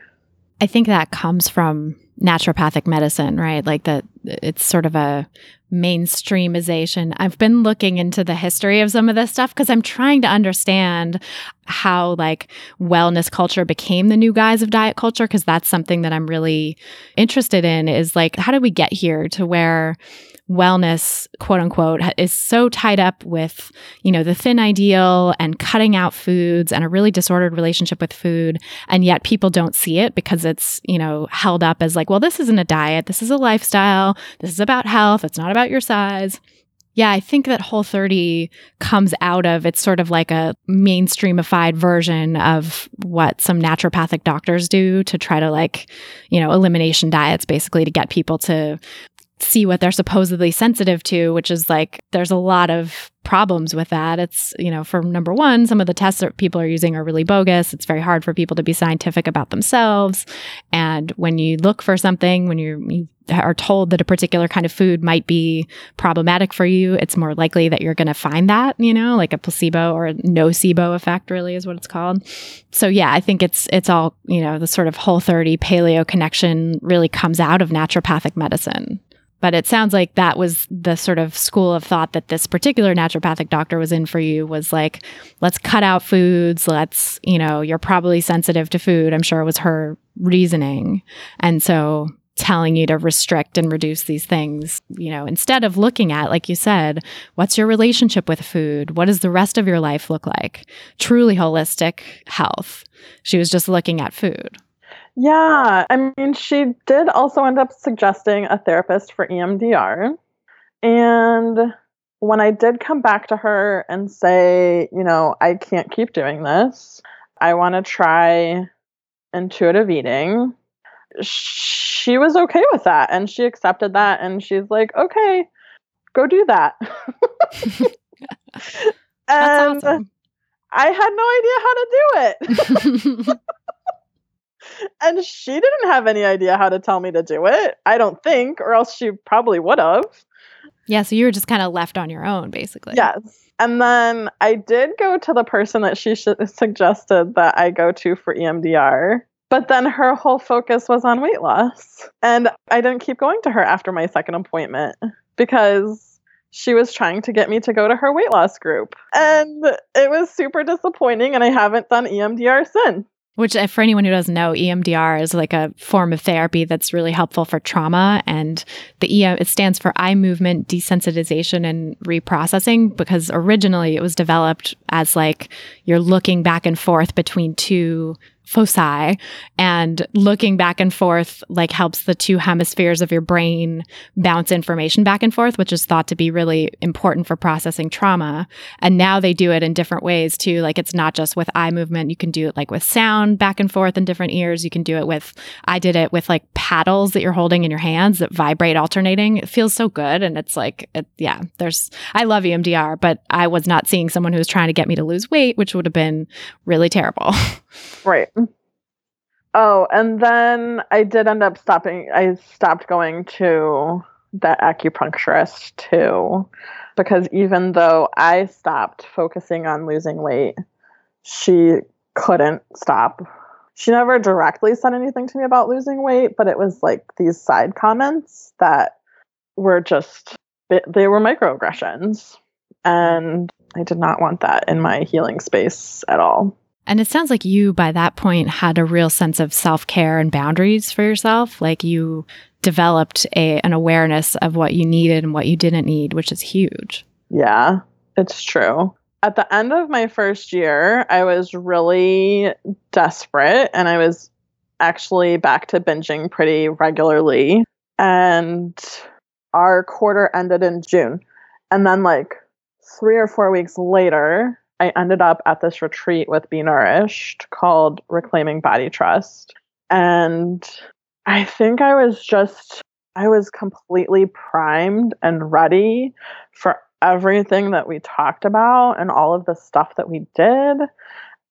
I think that comes from naturopathic medicine, right? Like that it's sort of a mainstreamization. I've been looking into the history of some of this stuff because I'm trying to understand how like wellness culture became the new guise of diet culture because that's something that I'm really interested in is like how did we get here to where wellness, quote unquote, is so tied up with, you know, the thin ideal and cutting out foods and a really disordered relationship with food. And yet people don't see it because it's, you know, held up as like, well, this isn't a diet. This is a lifestyle. This is about health. It's not about your size. Yeah, I think that Whole 30 comes out of it's sort of like a mainstreamified version of what some naturopathic doctors do to try to like, you know, elimination diets basically to get people to see what they're supposedly sensitive to, which is like there's a lot of problems with that. It's, you know, for number one, some of the tests that people are using are really bogus. It's very hard for people to be scientific about themselves. And when you look for something, when you, you are told that a particular kind of food might be problematic for you, it's more likely that you're going to find that, you know, like a placebo or a nocebo effect really is what it's called. So yeah, I think it's it's all, you know, the sort of whole 30 paleo connection really comes out of naturopathic medicine. But it sounds like that was the sort of school of thought that this particular naturopathic doctor was in for you was like, let's cut out foods. Let's, you know, you're probably sensitive to food. I'm sure it was her reasoning. And so telling you to restrict and reduce these things, you know, instead of looking at, like you said, what's your relationship with food? What does the rest of your life look like? Truly holistic health. She was just looking at food. Yeah, I mean, she did also end up suggesting a therapist for EMDR. And when I did come back to her and say, you know, I can't keep doing this, I want to try intuitive eating, she was okay with that and she accepted that. And she's like, okay, go do that. and awesome. I had no idea how to do it. and she didn't have any idea how to tell me to do it. I don't think, or else she probably would have. Yeah, so you were just kind of left on your own, basically. Yes. And then I did go to the person that she sh- suggested that I go to for EMDR. But then her whole focus was on weight loss. And I didn't keep going to her after my second appointment because she was trying to get me to go to her weight loss group. And it was super disappointing. And I haven't done EMDR since. Which, uh, for anyone who doesn't know, EMDR is like a form of therapy that's really helpful for trauma. And the EM, it stands for eye movement desensitization and reprocessing because originally it was developed as like you're looking back and forth between two foci and looking back and forth like helps the two hemispheres of your brain bounce information back and forth which is thought to be really important for processing trauma. And now they do it in different ways too. Like it's not just with eye movement. You can do it like with sound back and forth in different ears. You can do it with i did it with like paddles that you're holding in your hands that vibrate alternating. It feels so good and it's like it, yeah there's i love emdr but i was not seeing someone who was trying to get me to lose weight which would have been really terrible. Right Oh, and then I did end up stopping. I stopped going to the acupuncturist too, because even though I stopped focusing on losing weight, she couldn't stop. She never directly said anything to me about losing weight, but it was like these side comments that were just, they were microaggressions. And I did not want that in my healing space at all. And it sounds like you, by that point, had a real sense of self care and boundaries for yourself. Like you developed a, an awareness of what you needed and what you didn't need, which is huge. Yeah, it's true. At the end of my first year, I was really desperate and I was actually back to binging pretty regularly. And our quarter ended in June. And then, like, three or four weeks later, I ended up at this retreat with Be Nourished called Reclaiming Body Trust. And I think I was just, I was completely primed and ready for everything that we talked about and all of the stuff that we did.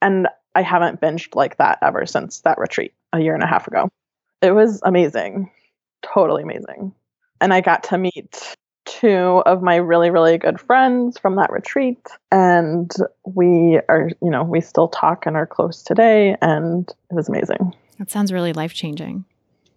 And I haven't binged like that ever since that retreat a year and a half ago. It was amazing, totally amazing. And I got to meet two of my really, really good friends from that retreat. And we are, you know, we still talk and are close today. And it was amazing. That sounds really life changing.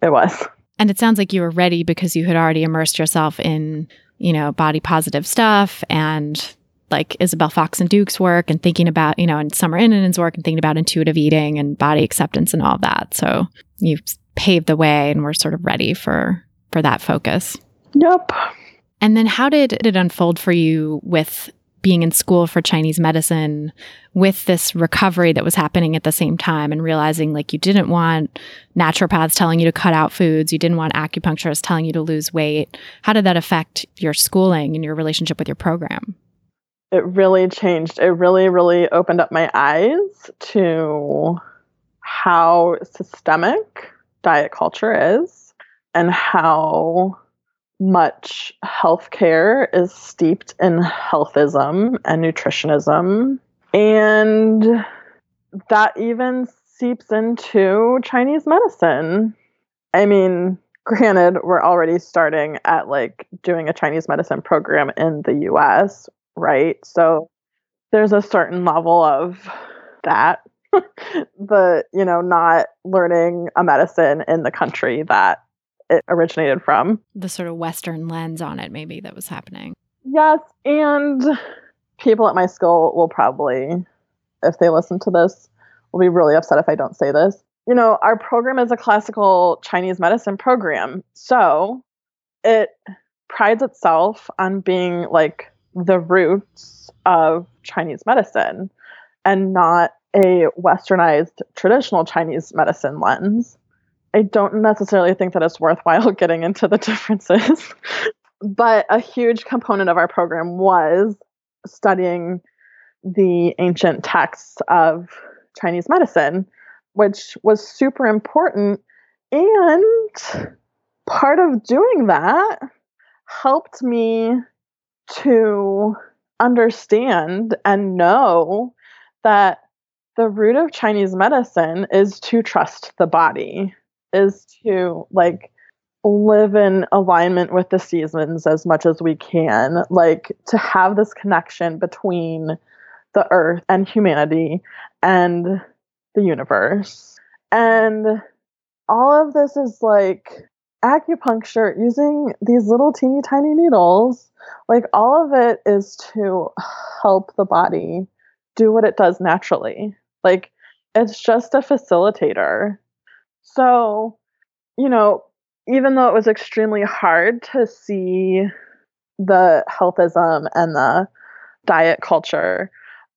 It was. And it sounds like you were ready because you had already immersed yourself in, you know, body positive stuff and like Isabel Foxen Duke's work and thinking about, you know, and Summer Innanen's work and thinking about intuitive eating and body acceptance and all of that. So you've paved the way and we're sort of ready for for that focus. Yep. And then how did it unfold for you with being in school for Chinese medicine with this recovery that was happening at the same time and realizing like you didn't want naturopaths telling you to cut out foods, you didn't want acupuncturists telling you to lose weight. How did that affect your schooling and your relationship with your program? It really changed. It really, really opened up my eyes to how systemic diet culture is and how much healthcare is steeped in healthism and nutritionism. And that even seeps into Chinese medicine. I mean, granted, we're already starting at like doing a Chinese medicine program in the US, right? So there's a certain level of that. but, you know, not learning a medicine in the country that it originated from. The sort of Western lens on it, maybe that was happening. Yes. And people at my school will probably, if they listen to this, will be really upset if I don't say this. You know, our program is a classical Chinese medicine program. So it prides itself on being like the roots of Chinese medicine and not a westernized traditional Chinese medicine lens. I don't necessarily think that it's worthwhile getting into the differences. but a huge component of our program was studying the ancient texts of Chinese medicine, which was super important. And part of doing that helped me to understand and know that the root of Chinese medicine is to trust the body, is to like live in alignment with the seasons as much as we can, like to have this connection between the earth and humanity and the universe. And all of this is like acupuncture using these little teeny tiny needles. Like all of it is to help the body do what it does naturally. Like it's just a facilitator. So, you know, even though it was extremely hard to see the healthism and the diet culture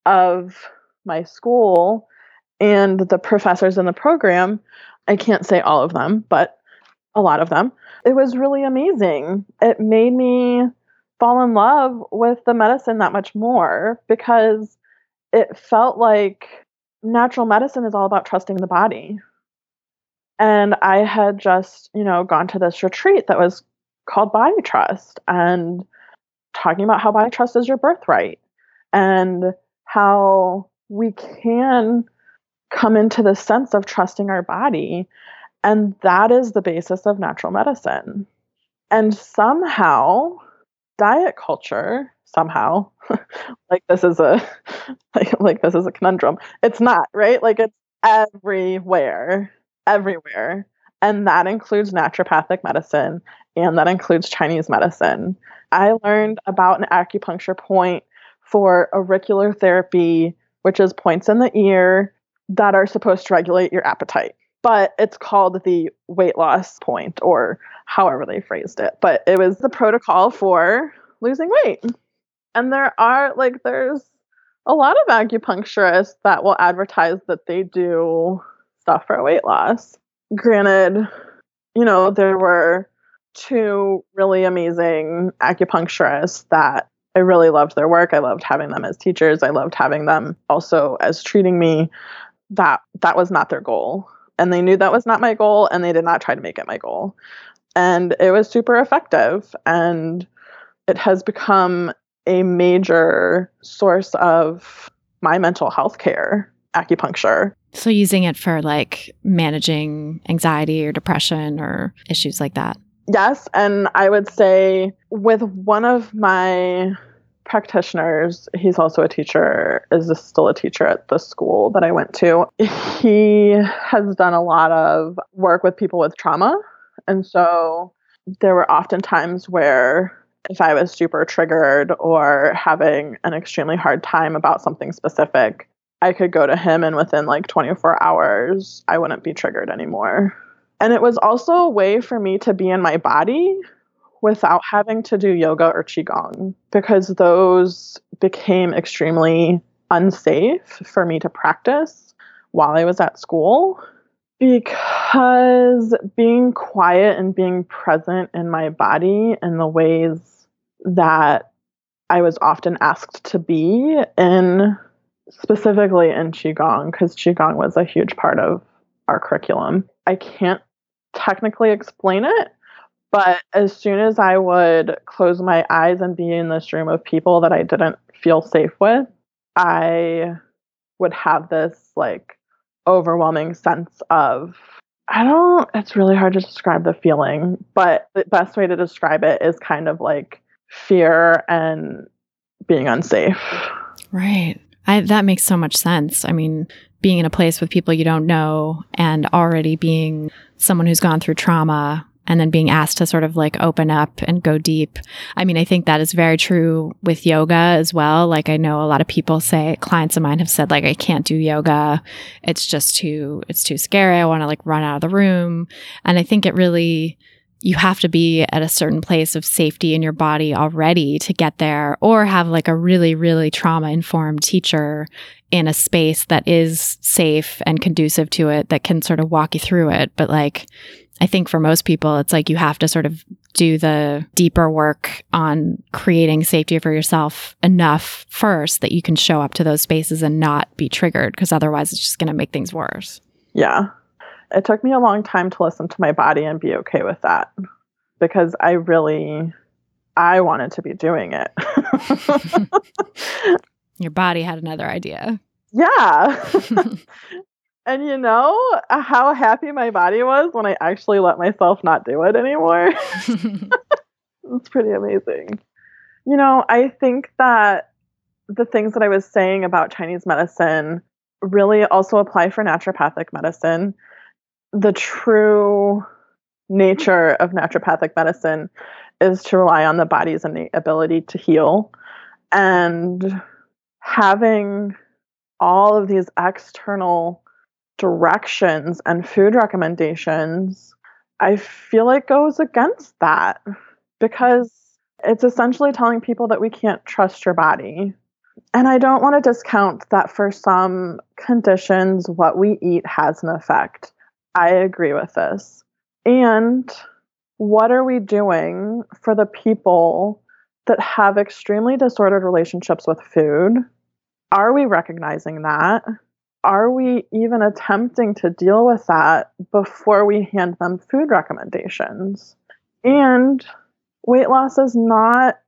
of my school and the professors in the program, I can't say all of them, but a lot of them. It was really amazing. It made me fall in love with the medicine that much more because it felt like natural medicine is all about trusting the body. And I had just, you know, gone to this retreat that was called Body Trust and talking about how body trust is your birthright and how we can come into the sense of trusting our body. And that is the basis of natural medicine. And somehow, diet culture, somehow, like this is a like, like this is a conundrum. It's not, right? Like it's everywhere, everywhere. And that includes naturopathic medicine and that includes Chinese medicine. I learned about an acupuncture point for auricular therapy, which is points in the ear that are supposed to regulate your appetite. But it's called the weight loss point, or however they phrased it. But it was the protocol for losing weight. And there are, like, there's a lot of acupuncturists that will advertise that they do stuff for weight loss. Granted, you know, there were two really amazing acupuncturists that I really loved their work. I loved having them as teachers. I loved having them also as treating me. That that was not their goal. And they knew that was not my goal and they did not try to make it my goal. And it was super effective and it has become a major source of my mental health care, acupuncture. So using it for like managing anxiety or depression or issues like that. Yes, and I would say with one of my practitioners, he's also a teacher, is still a teacher at the school that I went to. He has done a lot of work with people with trauma. And so there were often times where if I was super triggered or having an extremely hard time about something specific, I could go to him and within like 24 hours, I wouldn't be triggered anymore. And it was also a way for me to be in my body without having to do yoga or qigong because those became extremely unsafe for me to practice while I was at school because being quiet and being present in my body in the ways that I was often asked to be in specifically in qigong because qigong was a huge part of our curriculum. I can't technically explain it, but as soon as I would close my eyes and be in this room of people that I didn't feel safe with, I would have this like overwhelming sense of I don't it's really hard to describe the feeling, but the best way to describe it is kind of like fear and being unsafe. Right. I, that makes so much sense. I mean, being in a place with people you don't know and already being someone who's gone through trauma and then being asked to sort of like open up and go deep. I mean, I think that is very true with yoga as well. Like I know a lot of people say clients of mine have said like I can't do yoga. It's just too it's too scary. I want to like run out of the room. And I think it really you have to be at a certain place of safety in your body already to get there, or have like a really, really trauma informed teacher in a space that is safe and conducive to it that can sort of walk you through it. But like, I think for most people, it's like you have to sort of do the deeper work on creating safety for yourself enough first that you can show up to those spaces and not be triggered because otherwise it's just going to make things worse. Yeah. It took me a long time to listen to my body and be okay with that because I really I wanted to be doing it. Your body had another idea. Yeah. and you know how happy my body was when I actually let myself not do it anymore? it's pretty amazing. You know, I think that the things that I was saying about Chinese medicine really also apply for naturopathic medicine. The true nature of naturopathic medicine is to rely on the body's innate ability to heal. And having all of these external directions and food recommendations, I feel like goes against that because it's essentially telling people that we can't trust your body. And I don't want to discount that for some conditions, what we eat has an effect. I agree with this. And what are we doing for the people that have extremely disordered relationships with food? Are we recognizing that? Are we even attempting to deal with that before we hand them food recommendations? And weight loss is not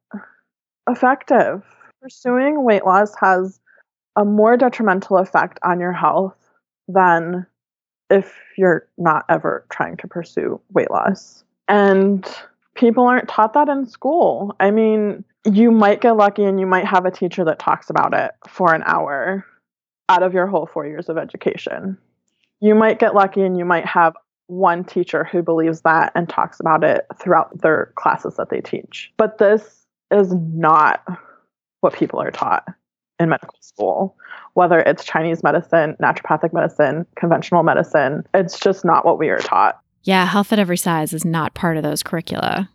effective. Pursuing weight loss has a more detrimental effect on your health than if you're not ever trying to pursue weight loss. And people aren't taught that in school. I mean, you might get lucky and you might have a teacher that talks about it for an hour out of your whole four years of education. You might get lucky and you might have one teacher who believes that and talks about it throughout their classes that they teach. But this is not what people are taught in medical school, whether it's Chinese medicine, naturopathic medicine, conventional medicine. It's just not what we are taught. Yeah, health at every size is not part of those curricula.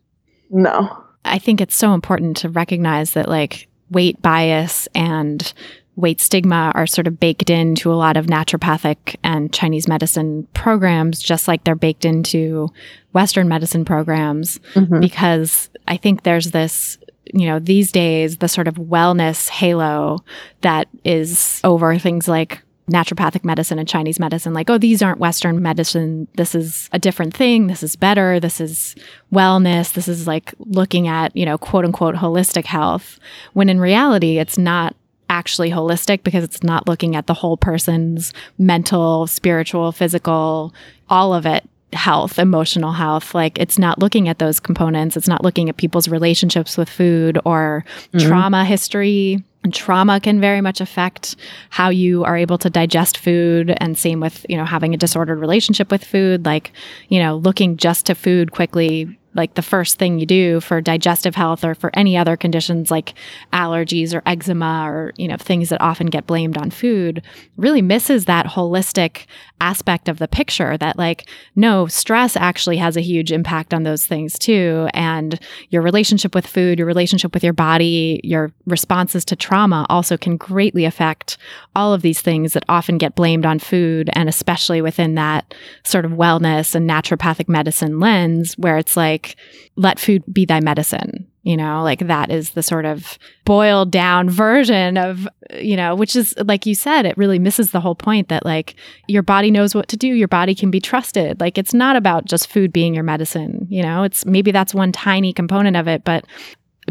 No. I think it's so important to recognize that like weight bias and weight stigma are sort of baked into a lot of naturopathic and Chinese medicine programs, just like they're baked into Western medicine programs, mm-hmm. because I think there's this you know, these days, the sort of wellness halo that is over things like naturopathic medicine and Chinese medicine, like, oh, these aren't Western medicine. This is a different thing. This is better. This is wellness. This is like looking at, you know, quote unquote holistic health. When in reality, it's not actually holistic because it's not looking at the whole person's mental, spiritual, physical, all of it health, emotional health. Like it's not looking at those components. It's not looking at people's relationships with food or mm-hmm. trauma history. And trauma can very much affect how you are able to digest food. And same with, you know, having a disordered relationship with food, like, you know, looking just to food quickly like the first thing you do for digestive health or for any other conditions like allergies or eczema or you know things that often get blamed on food really misses that holistic aspect of the picture that like no stress actually has a huge impact on those things too. And your relationship with food your relationship with your body your responses to trauma also can greatly affect all of these things that often get blamed on food and especially within that sort of wellness and naturopathic medicine lens where it's like like let food be thy medicine you know? Like that is the sort of boiled down version of you know which is like you said it really misses the whole point that like your body knows what to do. Your body can be trusted. Like it's not about just food being your medicine you know? It's maybe that's one tiny component of it but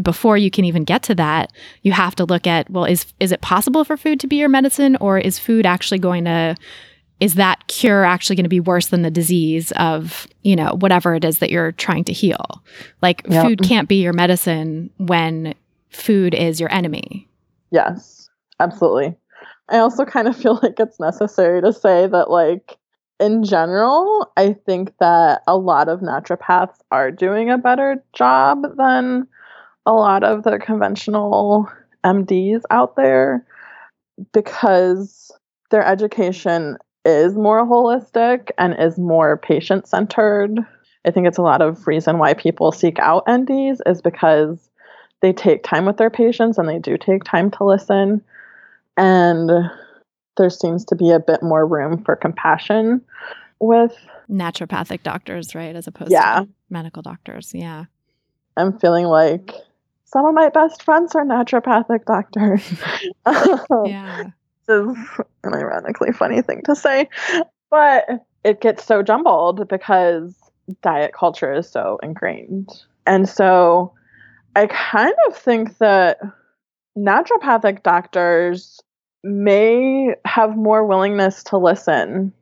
before you can even get to that you have to look at well is is it possible for food to be your medicine or is food actually going to is that cure actually going to be worse than the disease of, you know, whatever it is that you're trying to heal? Like yep. food can't be your medicine when food is your enemy. Yes, absolutely. I also kind of feel like it's necessary to say that, like, in general, I think that a lot of naturopaths are doing a better job than a lot of the conventional MDs out there because their education is more holistic and is more patient centered. I think it's a lot of reason why people seek out NDs is because they take time with their patients and they do take time to listen. And there seems to be a bit more room for compassion with naturopathic doctors, right? As opposed yeah. to medical doctors. Yeah. I'm feeling like some of my best friends are naturopathic doctors. yeah. Is an ironically funny thing to say. But it gets so jumbled because diet culture is so ingrained. And so I kind of think that naturopathic doctors may have more willingness to listen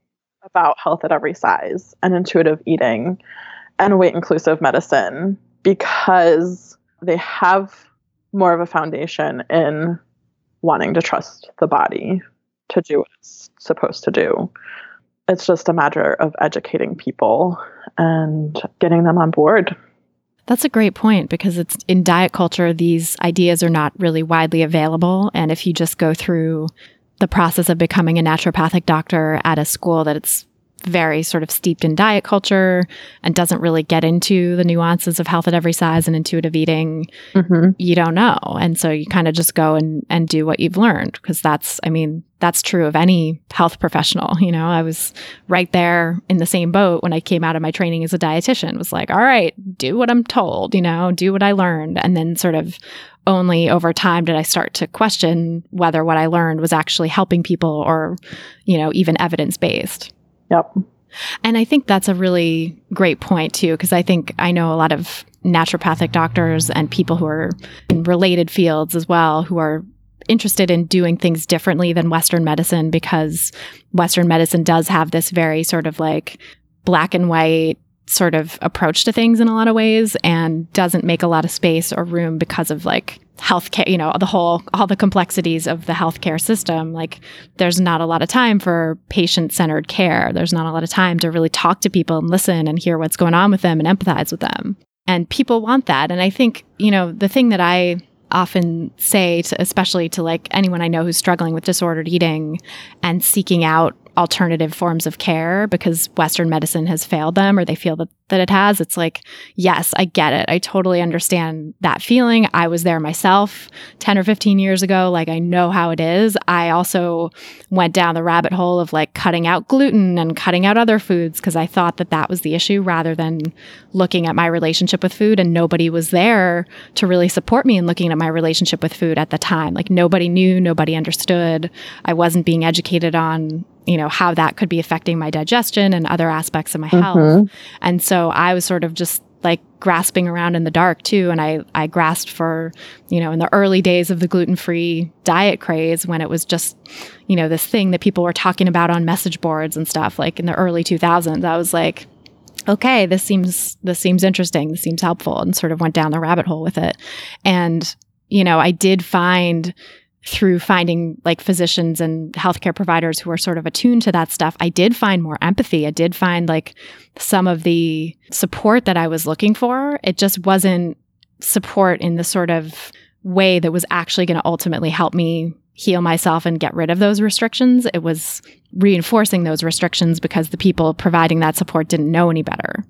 about health at every size and intuitive eating and weight inclusive medicine because they have more of a foundation in wanting to trust the body to do what it's supposed to do. It's just a matter of educating people and getting them on board. That's a great point because it's in diet culture, these ideas are not really widely available. And if you just go through the process of becoming a naturopathic doctor at a school that it's very sort of steeped in diet culture and doesn't really get into the nuances of health at every size and intuitive eating, mm-hmm. you don't know. And so you kind of just go and, and do what you've learned because that's, I mean, that's true of any health professional. You know, I was right there in the same boat when I came out of my training as a dietitian. Was like, all right, do what I'm told, you know, do what I learned. And then sort of only over time did I start to question whether what I learned was actually helping people or, you know, even evidence based. Yep. And I think that's a really great point too, because I think I know a lot of naturopathic doctors and people who are in related fields as well who are interested in doing things differently than Western medicine because Western medicine does have this very sort of like black and white sort of approach to things in a lot of ways and doesn't make a lot of space or room because of like healthcare, you know, the whole, all the complexities of the healthcare system. Like, there's not a lot of time for patient centered care. There's not a lot of time to really talk to people and listen and hear what's going on with them and empathize with them. And people want that. And I think, you know, the thing that I often say to, especially to like anyone I know who's struggling with disordered eating and seeking out alternative forms of care because Western medicine has failed them or they feel that, that it has. It's like, yes, I get it. I totally understand that feeling. I was there myself 10 or 15 years ago. Like, I know how it is. I also went down the rabbit hole of like cutting out gluten and cutting out other foods because I thought that that was the issue rather than looking at my relationship with food. And nobody was there to really support me in looking at my relationship with food at the time. Like, nobody knew, nobody understood. I wasn't being educated on you know, how that could be affecting my digestion and other aspects of my mm-hmm. health. And so I was sort of just like grasping around in the dark too. And I, I grasped for, you know, in the early days of the gluten free diet craze when it was just, you know, this thing that people were talking about on message boards and stuff like in the early 2000s. I was like, okay, this seems, this seems interesting. This seems helpful and sort of went down the rabbit hole with it. And, you know, I did find through finding like physicians and healthcare providers who are sort of attuned to that stuff, I did find more empathy. I did find like some of the support that I was looking for. It just wasn't support in the sort of way that was actually going to ultimately help me heal myself and get rid of those restrictions. It was reinforcing those restrictions because the people providing that support didn't know any better.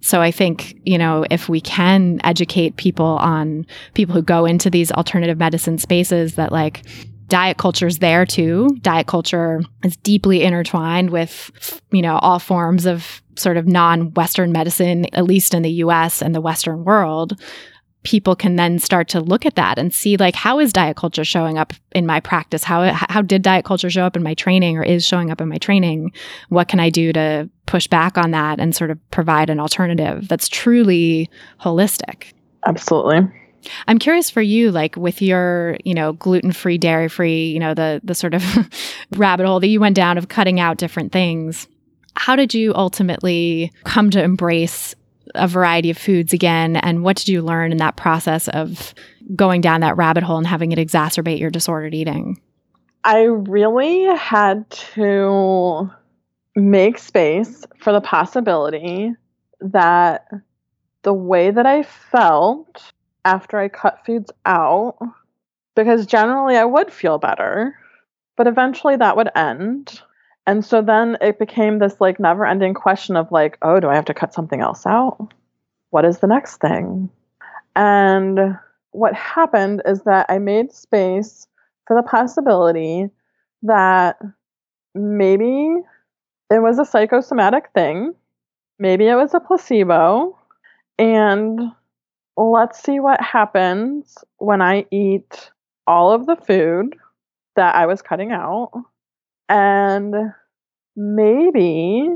So I think, you know, if we can educate people on people who go into these alternative medicine spaces that like diet culture is there too. Diet culture is deeply intertwined with, you know, all forms of sort of non Western medicine, at least in the US and the Western world people can then start to look at that and see like how is diet culture showing up in my practice? How how did diet culture show up in my training or is showing up in my training? What can i do to push back on that and sort of provide an alternative that's truly holistic? Absolutely. I'm curious for you, like with your, you know, gluten free, dairy free, you know, the the sort of rabbit hole that you went down of cutting out different things. How did you ultimately come to embrace a variety of foods again? And what did you learn in that process of going down that rabbit hole and having it exacerbate your disordered eating? I really had to make space for the possibility that the way that I felt after I cut foods out, because generally I would feel better, but eventually that would end. And so then it became this like never ending question of like, oh, do I have to cut something else out? What is the next thing? And what happened is that I made space for the possibility that maybe it was a psychosomatic thing, maybe it was a placebo, and let's see what happens when I eat all of the food that I was cutting out. And maybe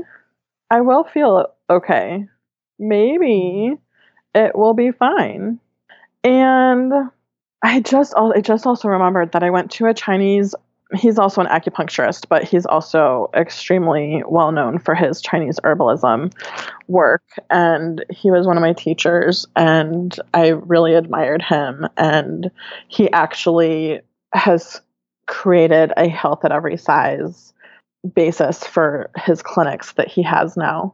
I will feel okay. Maybe it will be fine. And I just I just also remembered that I went to a Chinese he's also an acupuncturist, but he's also extremely well known for his Chinese herbalism work. And he was one of my teachers, and I really admired him. And he actually has created a health at every size basis for his clinics that he has now.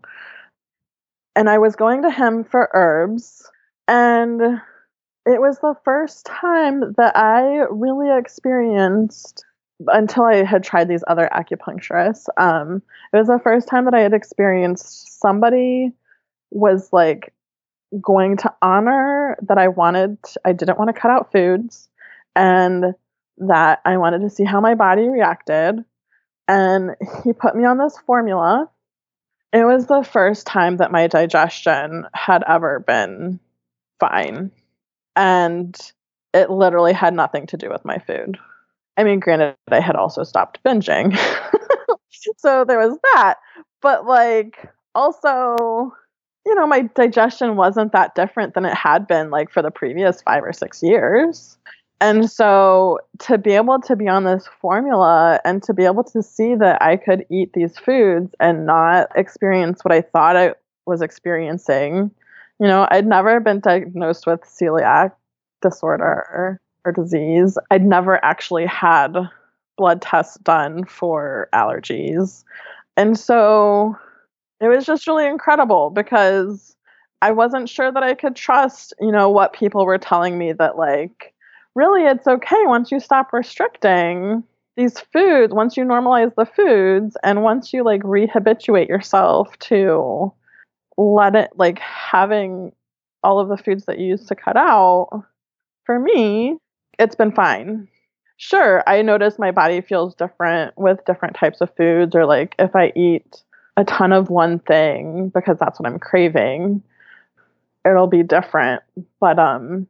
And I was going to him for herbs, and it was the first time that I really experienced until I had tried these other acupuncturists, um, it was the first time that I had experienced somebody was like going to honor that I wanted, I didn't want to cut out foods and that I wanted to see how my body reacted. And he put me on this formula. It was the first time that my digestion had ever been fine. And it literally had nothing to do with my food. I mean, granted, I had also stopped binging. so there was that. But like, also, you know, my digestion wasn't that different than it had been like for the previous five or six years. And so to be able to be on this formula and to be able to see that I could eat these foods and not experience what I thought I was experiencing, you know, I'd never been diagnosed with celiac disorder or disease. I'd never actually had blood tests done for allergies. And so it was just really incredible because I wasn't sure that I could trust, you know, what people were telling me that like really it's okay once you stop restricting these foods, once you normalize the foods and once you like rehabituate yourself to let it like having all of the foods that you used to cut out for me it's been fine. Sure, I notice my body feels different with different types of foods, or like if I eat a ton of one thing because that's what I'm craving, it'll be different. But um,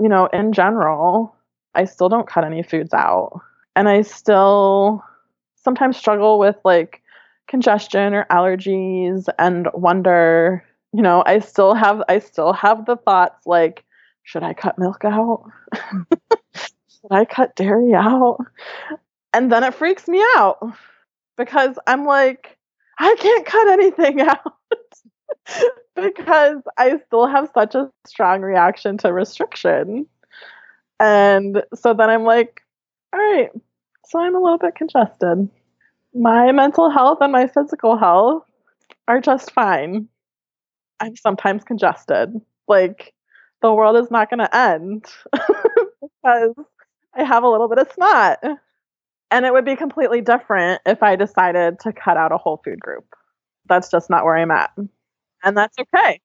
you know, in general, I still don't cut any foods out. And I still sometimes struggle with like congestion or allergies and wonder, you know, I still have I still have the thoughts like should I cut milk out? should I cut dairy out? And then it freaks me out because I'm like, I can't cut anything out because I still have such a strong reaction to restriction. And so then I'm like, all right, so I'm a little bit congested. My mental health and my physical health are just fine. I'm sometimes congested. Like, the world is not going to end because I have a little bit of snot. And it would be completely different if I decided to cut out a whole food group. That's just not where I'm at. And that's okay.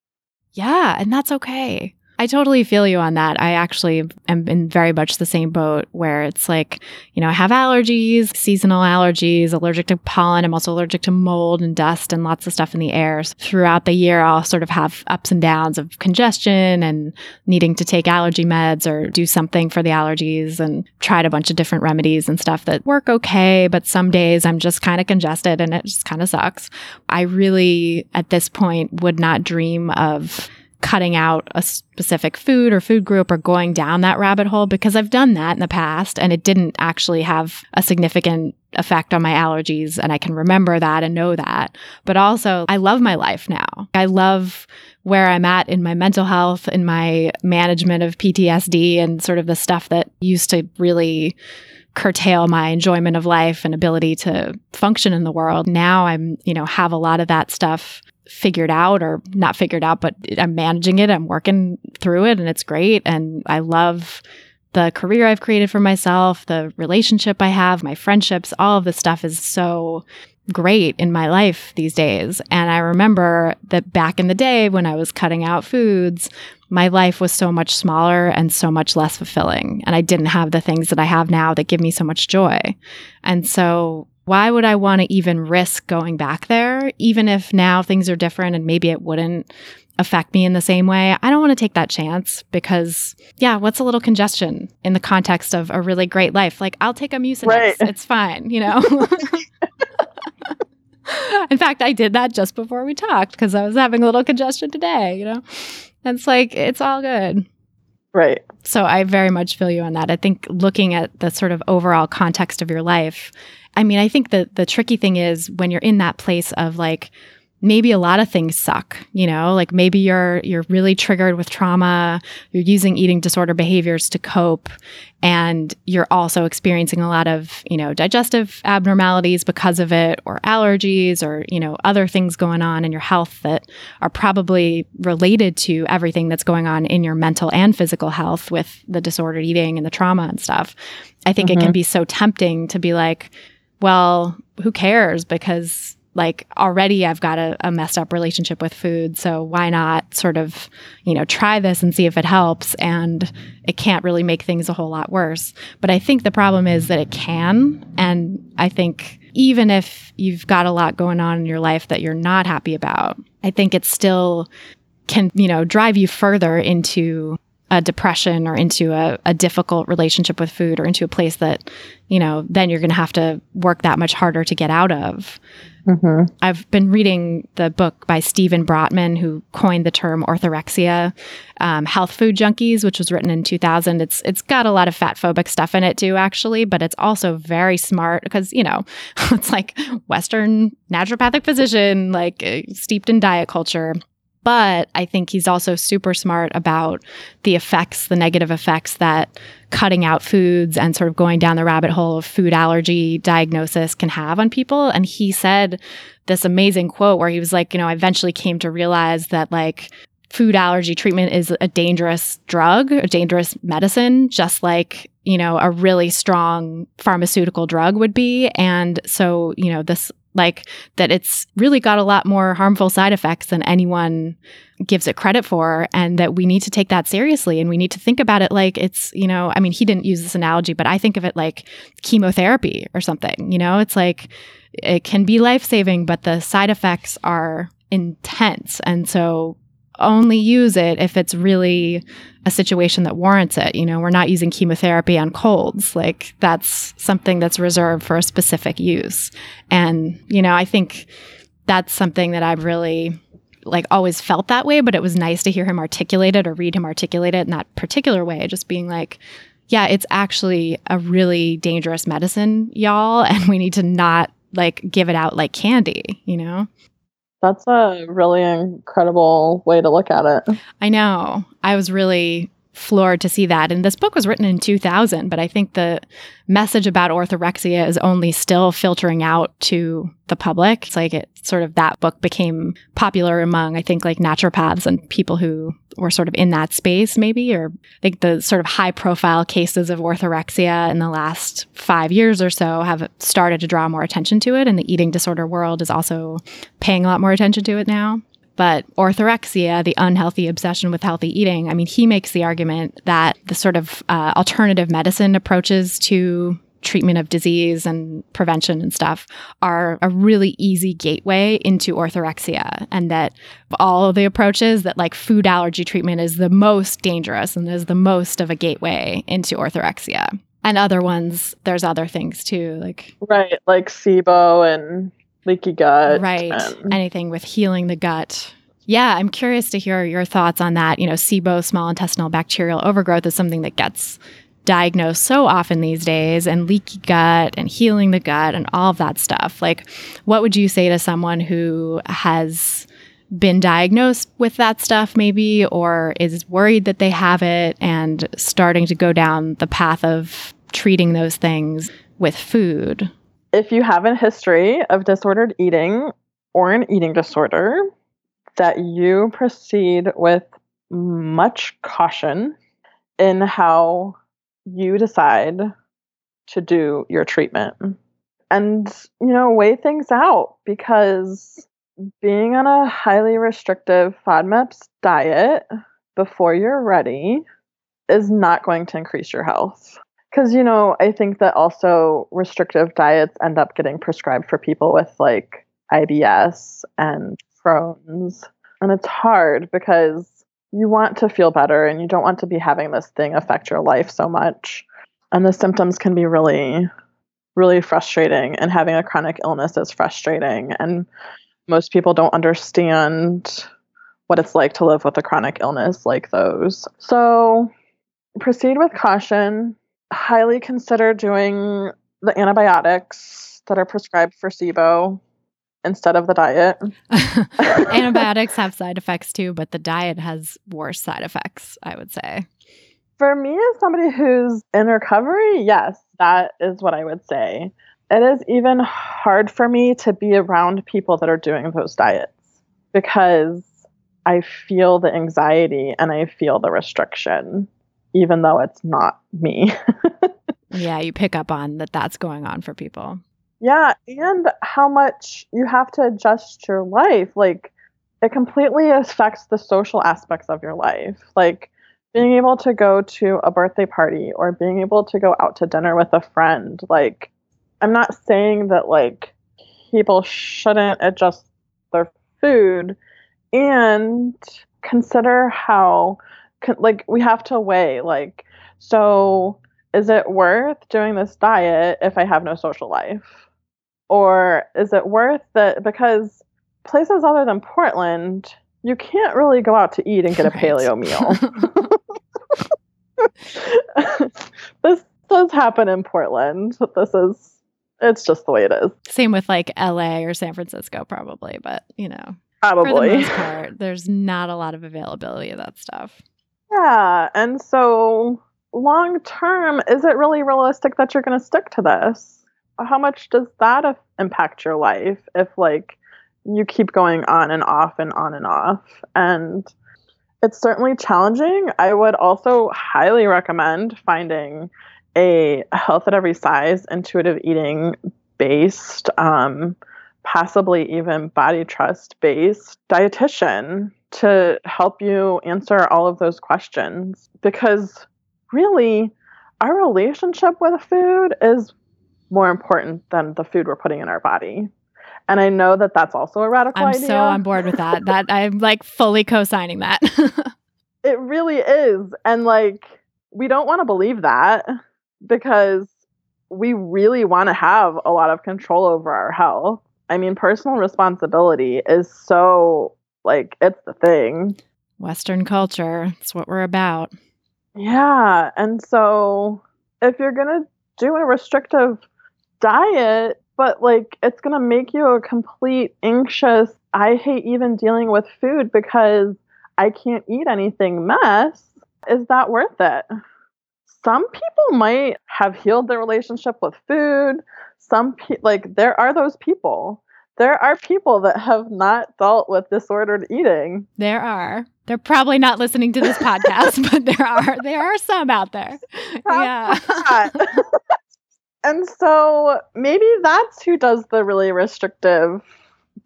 Yeah, and that's okay. I totally feel you on that. I actually am in very much the same boat where it's like, you know, I have allergies, seasonal allergies, allergic to pollen. I'm also allergic to mold and dust and lots of stuff in the air. So throughout the year, I'll sort of have ups and downs of congestion and needing to take allergy meds or do something for the allergies and tried a bunch of different remedies and stuff that work okay. But some days I'm just kind of congested and it just kind of sucks. I really, at this point, would not dream of cutting out a specific food or food group or going down that rabbit hole because I've done that in the past and it didn't actually have a significant effect on my allergies. And I can remember that and know that. But also, I love my life now. I love where I'm at in my mental health, in my management of PTSD, and sort of the stuff that used to really curtail my enjoyment of life and ability to function in the world. Now I'm, you know, have a lot of that stuff figured out or not figured out, but I'm managing it. I'm working through it and it's great. And I love the career I've created for myself, the relationship I have, my friendships, all of this stuff is so great in my life these days. And I remember that back in the day when I was cutting out foods, my life was so much smaller and so much less fulfilling. And I didn't have the things that I have now that give me so much joy. And so, why would I want to even risk going back there, even if now things are different and maybe it wouldn't affect me in the same way? I don't want to take that chance because, yeah, what's a little congestion in the context of a really great life? Like, I'll take a Mucinex. Right. It's fine, you know? In fact, I did that just before we talked because I was having a little congestion today, you know? And it's like, it's all good. Right. So I very much feel you on that. I think looking at the sort of overall context of your life, I mean, I think that the tricky thing is when you're in that place of like, maybe a lot of things suck you know like maybe you're you're really triggered with trauma you're using eating disorder behaviors to cope and you're also experiencing a lot of you know digestive abnormalities because of it or allergies or you know other things going on in your health that are probably related to everything that's going on in your mental and physical health with the disordered eating and the trauma and stuff i think mm-hmm. it can mm-hmm. be so tempting to be like well who cares because like already I've got a, a, messed up relationship with food. So why not sort of, you know, try this and see if it helps? And it can't really make things a whole lot worse. But I think the problem is that it can. And I think even if you've got a lot going on in your life that you're not happy about, I think it still can, you know, drive you further into a depression or into a, a difficult relationship with food or into a place that, you know, then you're going to have to work that much harder to get out of. Mm-hmm. I've been reading the book by Steven Bratman, who coined the term orthorexia, um, health food junkies, which was written in 2000. It's it's got a lot of fat phobic stuff in it too, actually, but it's also very smart because you know it's like Western naturopathic physician, like uh, steeped in diet culture. But I think he's also super smart about the effects, the negative effects that cutting out foods and sort of going down the rabbit hole of food allergy diagnosis can have on people. And he said this amazing quote where he was like, you know, I eventually came to realize that like food allergy treatment is a dangerous drug, a dangerous medicine, just like, you know, a really strong pharmaceutical drug would be. And so, you know, this like that it's really got a lot more harmful side effects than anyone gives it credit for and that we need to take that seriously and we need to think about it like it's you know i mean he didn't use this analogy but i think of it like chemotherapy or something you know? It's like it can be life-saving but the side effects are intense and so only use it if it's really a situation that warrants it. You know, we're not using chemotherapy on colds. Like that's something that's reserved for a specific use. And, you know, I think that's something that I've really like always felt that way, but it was nice to hear him articulate it or read him articulate it in that particular way, just being like, yeah, it's actually a really dangerous medicine, y'all, and we need to not like give it out like candy, you know? That's a really incredible way to look at it. I know. I was really floored to see that. And this book was written in 2000, but I think the message about orthorexia is only still filtering out to the public. It's like it sort of that book became popular among, I think, like naturopaths and people who were sort of in that space, maybe, or I think the sort of high profile cases of orthorexia in the last five years or so have started to draw more attention to it. And the eating disorder world is also paying a lot more attention to it now. But orthorexia, the unhealthy obsession with healthy eating, I mean, he makes the argument that the sort of uh, alternative medicine approaches to treatment of disease and prevention and stuff are a really easy gateway into orthorexia and that all of the approaches that like food allergy treatment is the most dangerous and is the most of a gateway into orthorexia. And other ones there's other things too like right like sibo and leaky gut. Right. And... Anything with healing the gut. Yeah, I'm curious to hear your thoughts on that. You know, SIBO, small intestinal bacterial overgrowth, is something that gets diagnosed so often these days, and leaky gut and healing the gut and all of that stuff. Like, what would you say to someone who has been diagnosed with that stuff, maybe, or is worried that they have it and starting to go down the path of treating those things with food? If you have a history of disordered eating or an eating disorder, that you proceed with much caution in how you decide to do your treatment. and, you know, weigh things out because being on a highly restrictive FODMAPs diet before you're ready is not going to increase your health. Because, you know, I think that also restrictive diets end up getting prescribed for people with like IBS and Crohn's. And it's hard because you want to feel better and you don't want to be having this thing affect your life so much. And the symptoms can be really, really frustrating. And having a chronic illness is frustrating. And most people don't understand what it's like to live with a chronic illness like those. So proceed with caution. Highly consider doing the antibiotics that are prescribed for SIBO instead of the diet. Antibiotics have side effects too, but the diet has worse side effects, I would say. For me, as somebody who's in recovery, yes, that is what I would say. It is even hard for me to be around people that are doing those diets because I feel the anxiety and I feel the restriction, even though it's not me. yeah, you pick up on that that's going on for people. Yeah, and how much you have to adjust your life. Like, it completely affects the social aspects of your life. Like, being able to go to a birthday party or being able to go out to dinner with a friend. Like, I'm not saying that, like, people shouldn't adjust their food and consider how, like, we have to weigh, like, so is it worth doing this diet if I have no social life? Or is it worth that Because places other than Portland, you can't really go out to eat and get a paleo meal. this does happen in Portland. This is it's just the way it is. Same with like LA or San Francisco, probably, but you know, probably for the most part, there's not a lot of availability of that stuff. Yeah, and so long term, is it really realistic that you're going to stick to this? how much does that impact your life if like you keep going on and off and on and off? And it's certainly challenging. I would also highly recommend finding a health at every size intuitive eating based um, possibly even body trust based dietitian to help you answer all of those questions because really our relationship with food is more important than the food we're putting in our body. And I know that that's also a radical I'm idea. so on board with that. that I'm like fully co-signing that. it really is. And like we don't want to believe that because we really want to have a lot of control over our health. I mean, personal responsibility is so like it's the thing. Western culture, it's what we're about. Yeah, and so if you're going to do a restrictive diet, but like it's going to make you a complete anxious, I hate even dealing with food because I can't eat anything mess. Is that worth it? Some people might have healed their relationship with food. Some pe- like there are those people. There are people that have not dealt with disordered eating. There are. They're probably not listening to this podcast, but there are there are some out there. Probably yeah. And so maybe that's who does the really restrictive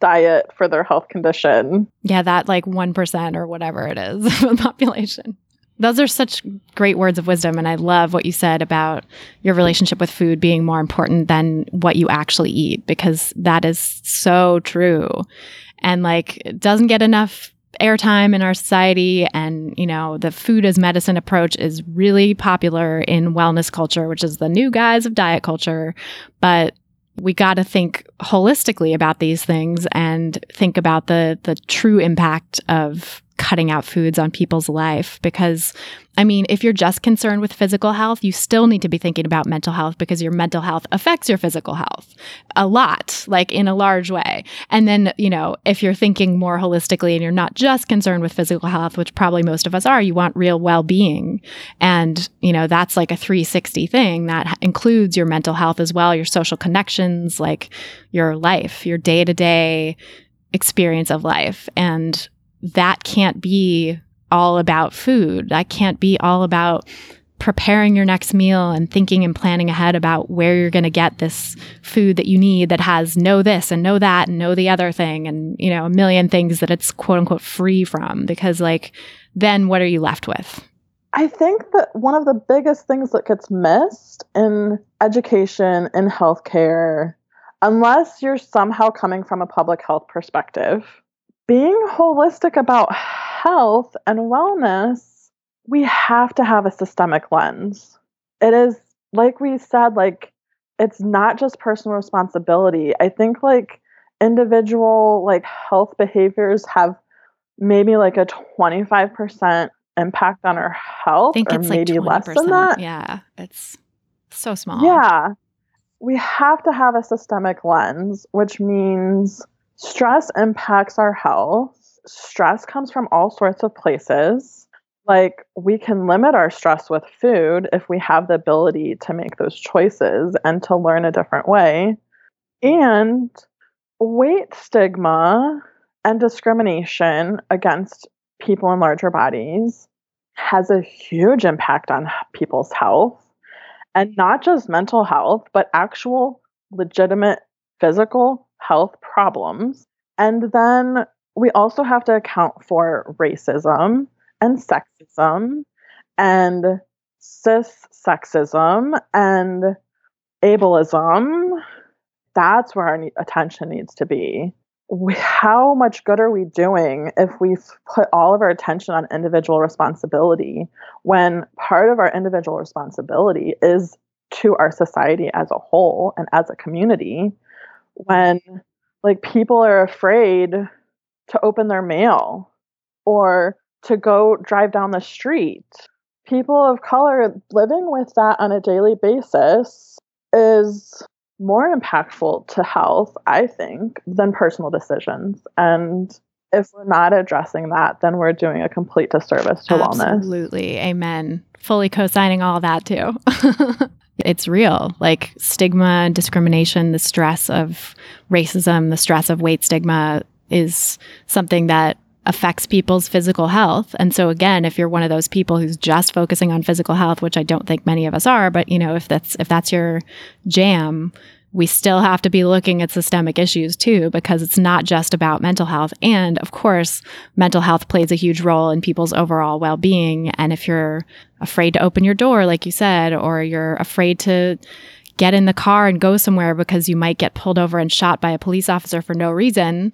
diet for their health condition. Yeah, that like 1% or whatever it is of the population. Those are such great words of wisdom. And I love what you said about your relationship with food being more important than what you actually eat, because that is so true. And like, it doesn't get enough airtime in our society and you know the food as medicine approach is really popular in wellness culture which is the new guise of diet culture but we got to think holistically about these things and think about the the true impact of cutting out foods on people's life because I mean, if you're just concerned with physical health, you still need to be thinking about mental health because your mental health affects your physical health a lot, like in a large way. And then, you know, if you're thinking more holistically and you're not just concerned with physical health, which probably most of us are, you want real well being. And, you know, that's like a 360 thing that includes your mental health as well, your social connections, like your life, your day to day experience of life. And that can't be all about food. That can't be all about preparing your next meal and thinking and planning ahead about where you're going to get this food that you need that has no this and no that and no the other thing and you know a million things that it's quote unquote free from because like then what are you left with I think that one of the biggest things that gets missed in education in healthcare unless you're somehow coming from a public health perspective being holistic about health and wellness we have to have a systemic lens. It is like we said, like it's not just personal responsibility. I think like individual like health behaviors have maybe like a 25% impact on our health I think or it's maybe like 20%. less than that. Yeah, it's so small. Yeah. We have to have a systemic lens, which means stress impacts our health. Stress comes from all sorts of places like we can limit our stress with food if we have the ability to make those choices and to learn a different way. And weight stigma and discrimination against people in larger bodies has a huge impact on people's health and not just mental health, but actual legitimate physical health problems. And then we also have to account for racism and sexism and cis sexism and ableism. That's where our attention needs to be. How much good are we doing if we put all of our attention on individual responsibility when part of our individual responsibility is to our society as a whole and as a community? When like people are afraid to open their mail or to go drive down the street. People of color living with that on a daily basis is more impactful to health, I think, than personal decisions. And if we're not addressing that, then we're doing a complete disservice to Absolutely. wellness. Absolutely. Amen. Fully co signing all that too. it's real like stigma discrimination, the stress of racism, the stress of weight stigma is something that affects people's physical health. And so again, if you're one of those people who's just focusing on physical health, which I don't think many of us are, but you know, if that's if that's your jam, we still have to be looking at systemic issues too because it's not just about mental health and of course, mental health plays a huge role in people's overall well-being and if you're afraid to open your door like you said or you're afraid to get in the car and go somewhere because you might get pulled over and shot by a police officer for no reason,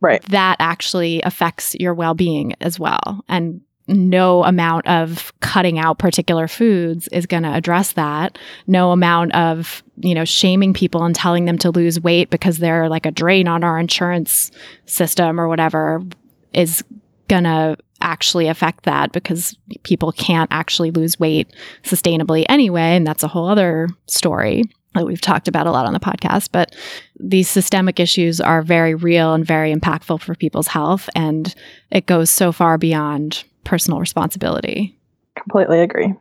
Right. that actually affects your well being as well. And no amount of cutting out particular foods is going to address that. No amount of, you know, shaming people and telling them to lose weight because they're like a drain on our insurance system or whatever is going to actually affect that because people can't actually lose weight sustainably anyway. And that's a whole other story that we've talked about a lot on the podcast. But these systemic issues are very real and very impactful for people's health. And it goes so far beyond personal responsibility. Completely agree.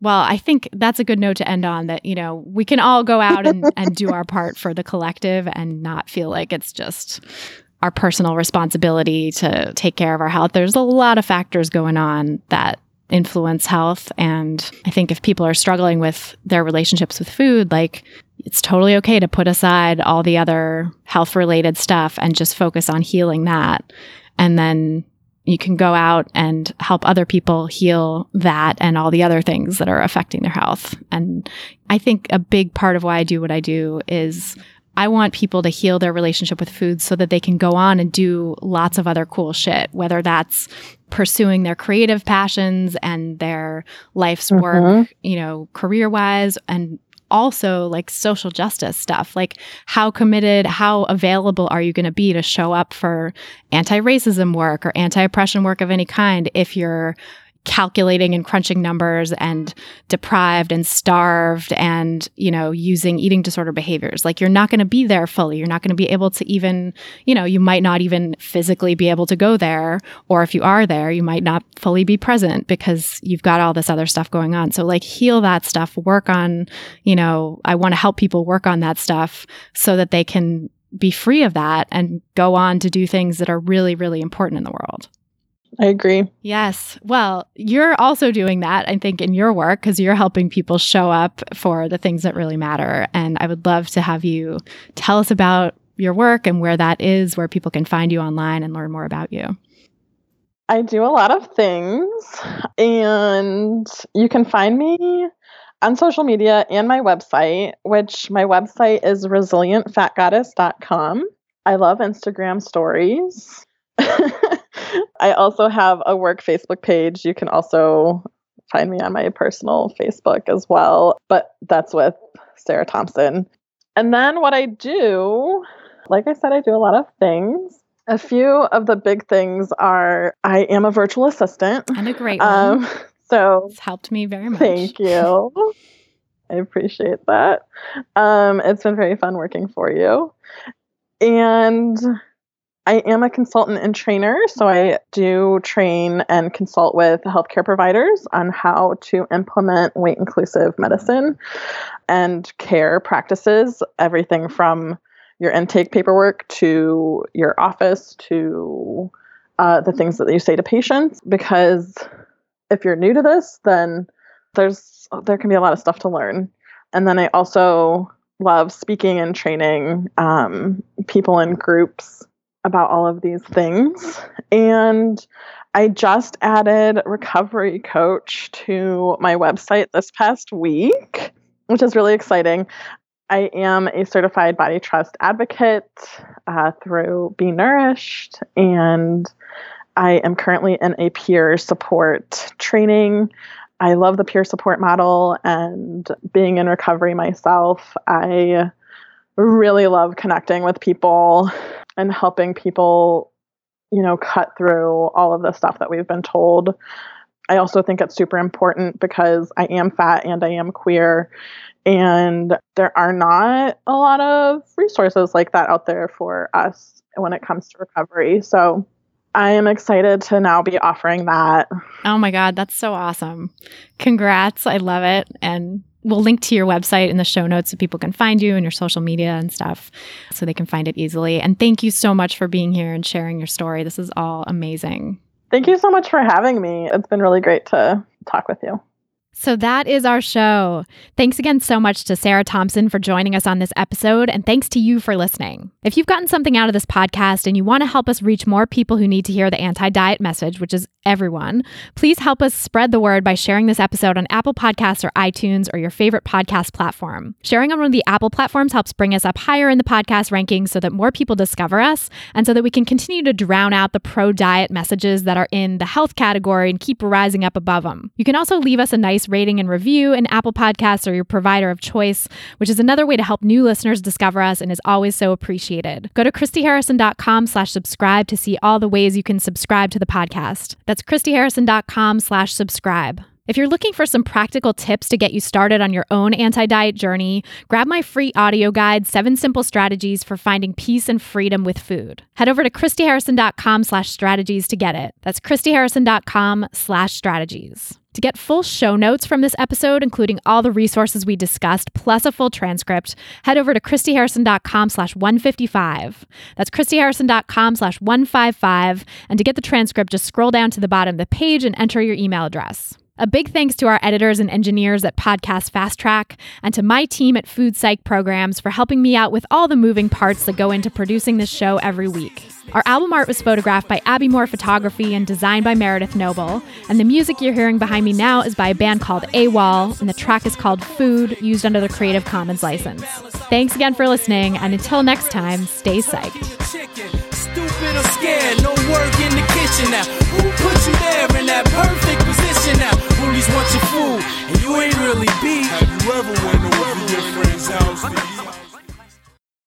Well, I think that's a good note to end on that, you know, we can all go out and, and do our part for the collective and not feel like it's just our personal responsibility to take care of our health. There's a lot of factors going on that influence health. And I think if people are struggling with their relationships with food, like it's totally okay to put aside all the other health related stuff and just focus on healing that. And then you can go out and help other people heal that and all the other things that are affecting their health. And I think a big part of why I do what I do is I want people to heal their relationship with food so that they can go on and do lots of other cool shit, whether that's pursuing their creative passions and their life's work, mm-hmm. you know, career wise, and also like social justice stuff. Like, how committed, how available are you going to be to show up for anti racism work or anti oppression work of any kind if you're calculating and crunching numbers and deprived and starved and you know using eating disorder behaviors. Like you're not going to be there fully. You're not going to be able to even you know you might not even physically be able to go there or if you are there you might not fully be present because you've got all this other stuff going on. So like heal that stuff. Work on you know i want to help people work on that stuff so that they can be free of that and go on to do things that are really really important in the world I agree. Yes. Well, you're also doing that, I think, in your work because you're helping people show up for the things that really matter. And I would love to have you tell us about your work and where that is, where people can find you online and learn more about you. I do a lot of things, and you can find me on social media and my website, which my website is resilientfatgoddess.com. I love Instagram stories. I also have a work Facebook page. You can also find me on my personal Facebook as well, but that's with Sarah Thompson. And then what I do, like I said, I do a lot of things. A few of the big things are I am a virtual assistant. And a great one. Um, so it's helped me very much. Thank you. I appreciate that. Um, it's been very fun working for you. And I am a consultant and trainer, so I do train and consult with healthcare providers on how to implement weight inclusive medicine and care practices, everything from your intake paperwork to your office to uh, the things that you say to patients. Because if you're new to this, then there's there can be a lot of stuff to learn. And then I also love speaking and training um, people in groups about all of these things. And I just added recovery coach to my website this past week, which is really exciting. I am a certified body trust advocate uh, through Be Nourished, and I am currently in a peer support training. I love the peer support model and being in recovery myself. I really love connecting with people and helping people, you know, cut through all of the stuff that we've been told. I also think it's super important because I am fat and I am queer, and there are not a lot of resources like that out there for us when it comes to recovery. So I am excited to now be offering that. Oh my God, that's so awesome. Congrats. I love it. And we'll link to your website in the show notes so people can find you and your social media and stuff so they can find it easily. And thank you so much for being here and sharing your story. This is all amazing. Thank you so much for having me. It's been really great to talk with you. So that is our show. Thanks again so much to Sarah Thompson for joining us on this episode, and thanks to you for listening. If you've gotten something out of this podcast and you want to help us reach more people who need to hear the anti diet message, which is everyone, please help us spread the word by sharing this episode on Apple Podcasts or iTunes or your favorite podcast platform. Sharing on one of the Apple platforms helps bring us up higher in the podcast rankings so that more people discover us and so that we can continue to drown out the pro diet messages that are in the health category and keep rising up above them. You can also leave us a nice rating and review in Apple Podcasts or your provider of choice, which is another way to help new listeners discover us and is always so appreciated. Go to christyharrison.com slash subscribe to see all the ways you can subscribe to the podcast. christyharrison.com slash subscribe. If you're looking for some practical tips to get you started on your own anti diet journey, grab my free audio guide, Seven Simple Strategies for Finding Peace and Freedom with Food. Head over to christyharrison.com slash strategies to get it. That's christyharrison.com slash strategies. To get full show notes from this episode, including all the resources we discussed, plus a full transcript, head over to christyharrison.com slash 155. That's christyharrison.com slash 155. And to get the transcript, just scroll down to the bottom of the page and enter your email address. A big thanks to our editors and engineers at Podcast Fast Track and to my team at Food Psych Programs for helping me out with all the moving parts that go into producing this show every week. Our album art was photographed by Abby Moore Photography and designed by Meredith Noble, and the music you're hearing behind me now is by a band called AWOL, and the track is called Food, used under the Creative Commons license. Thanks again for listening, and until next time, stay psyched. Position now? Bullies want your food, and you ain't really beat. Have you ever went over your friend's house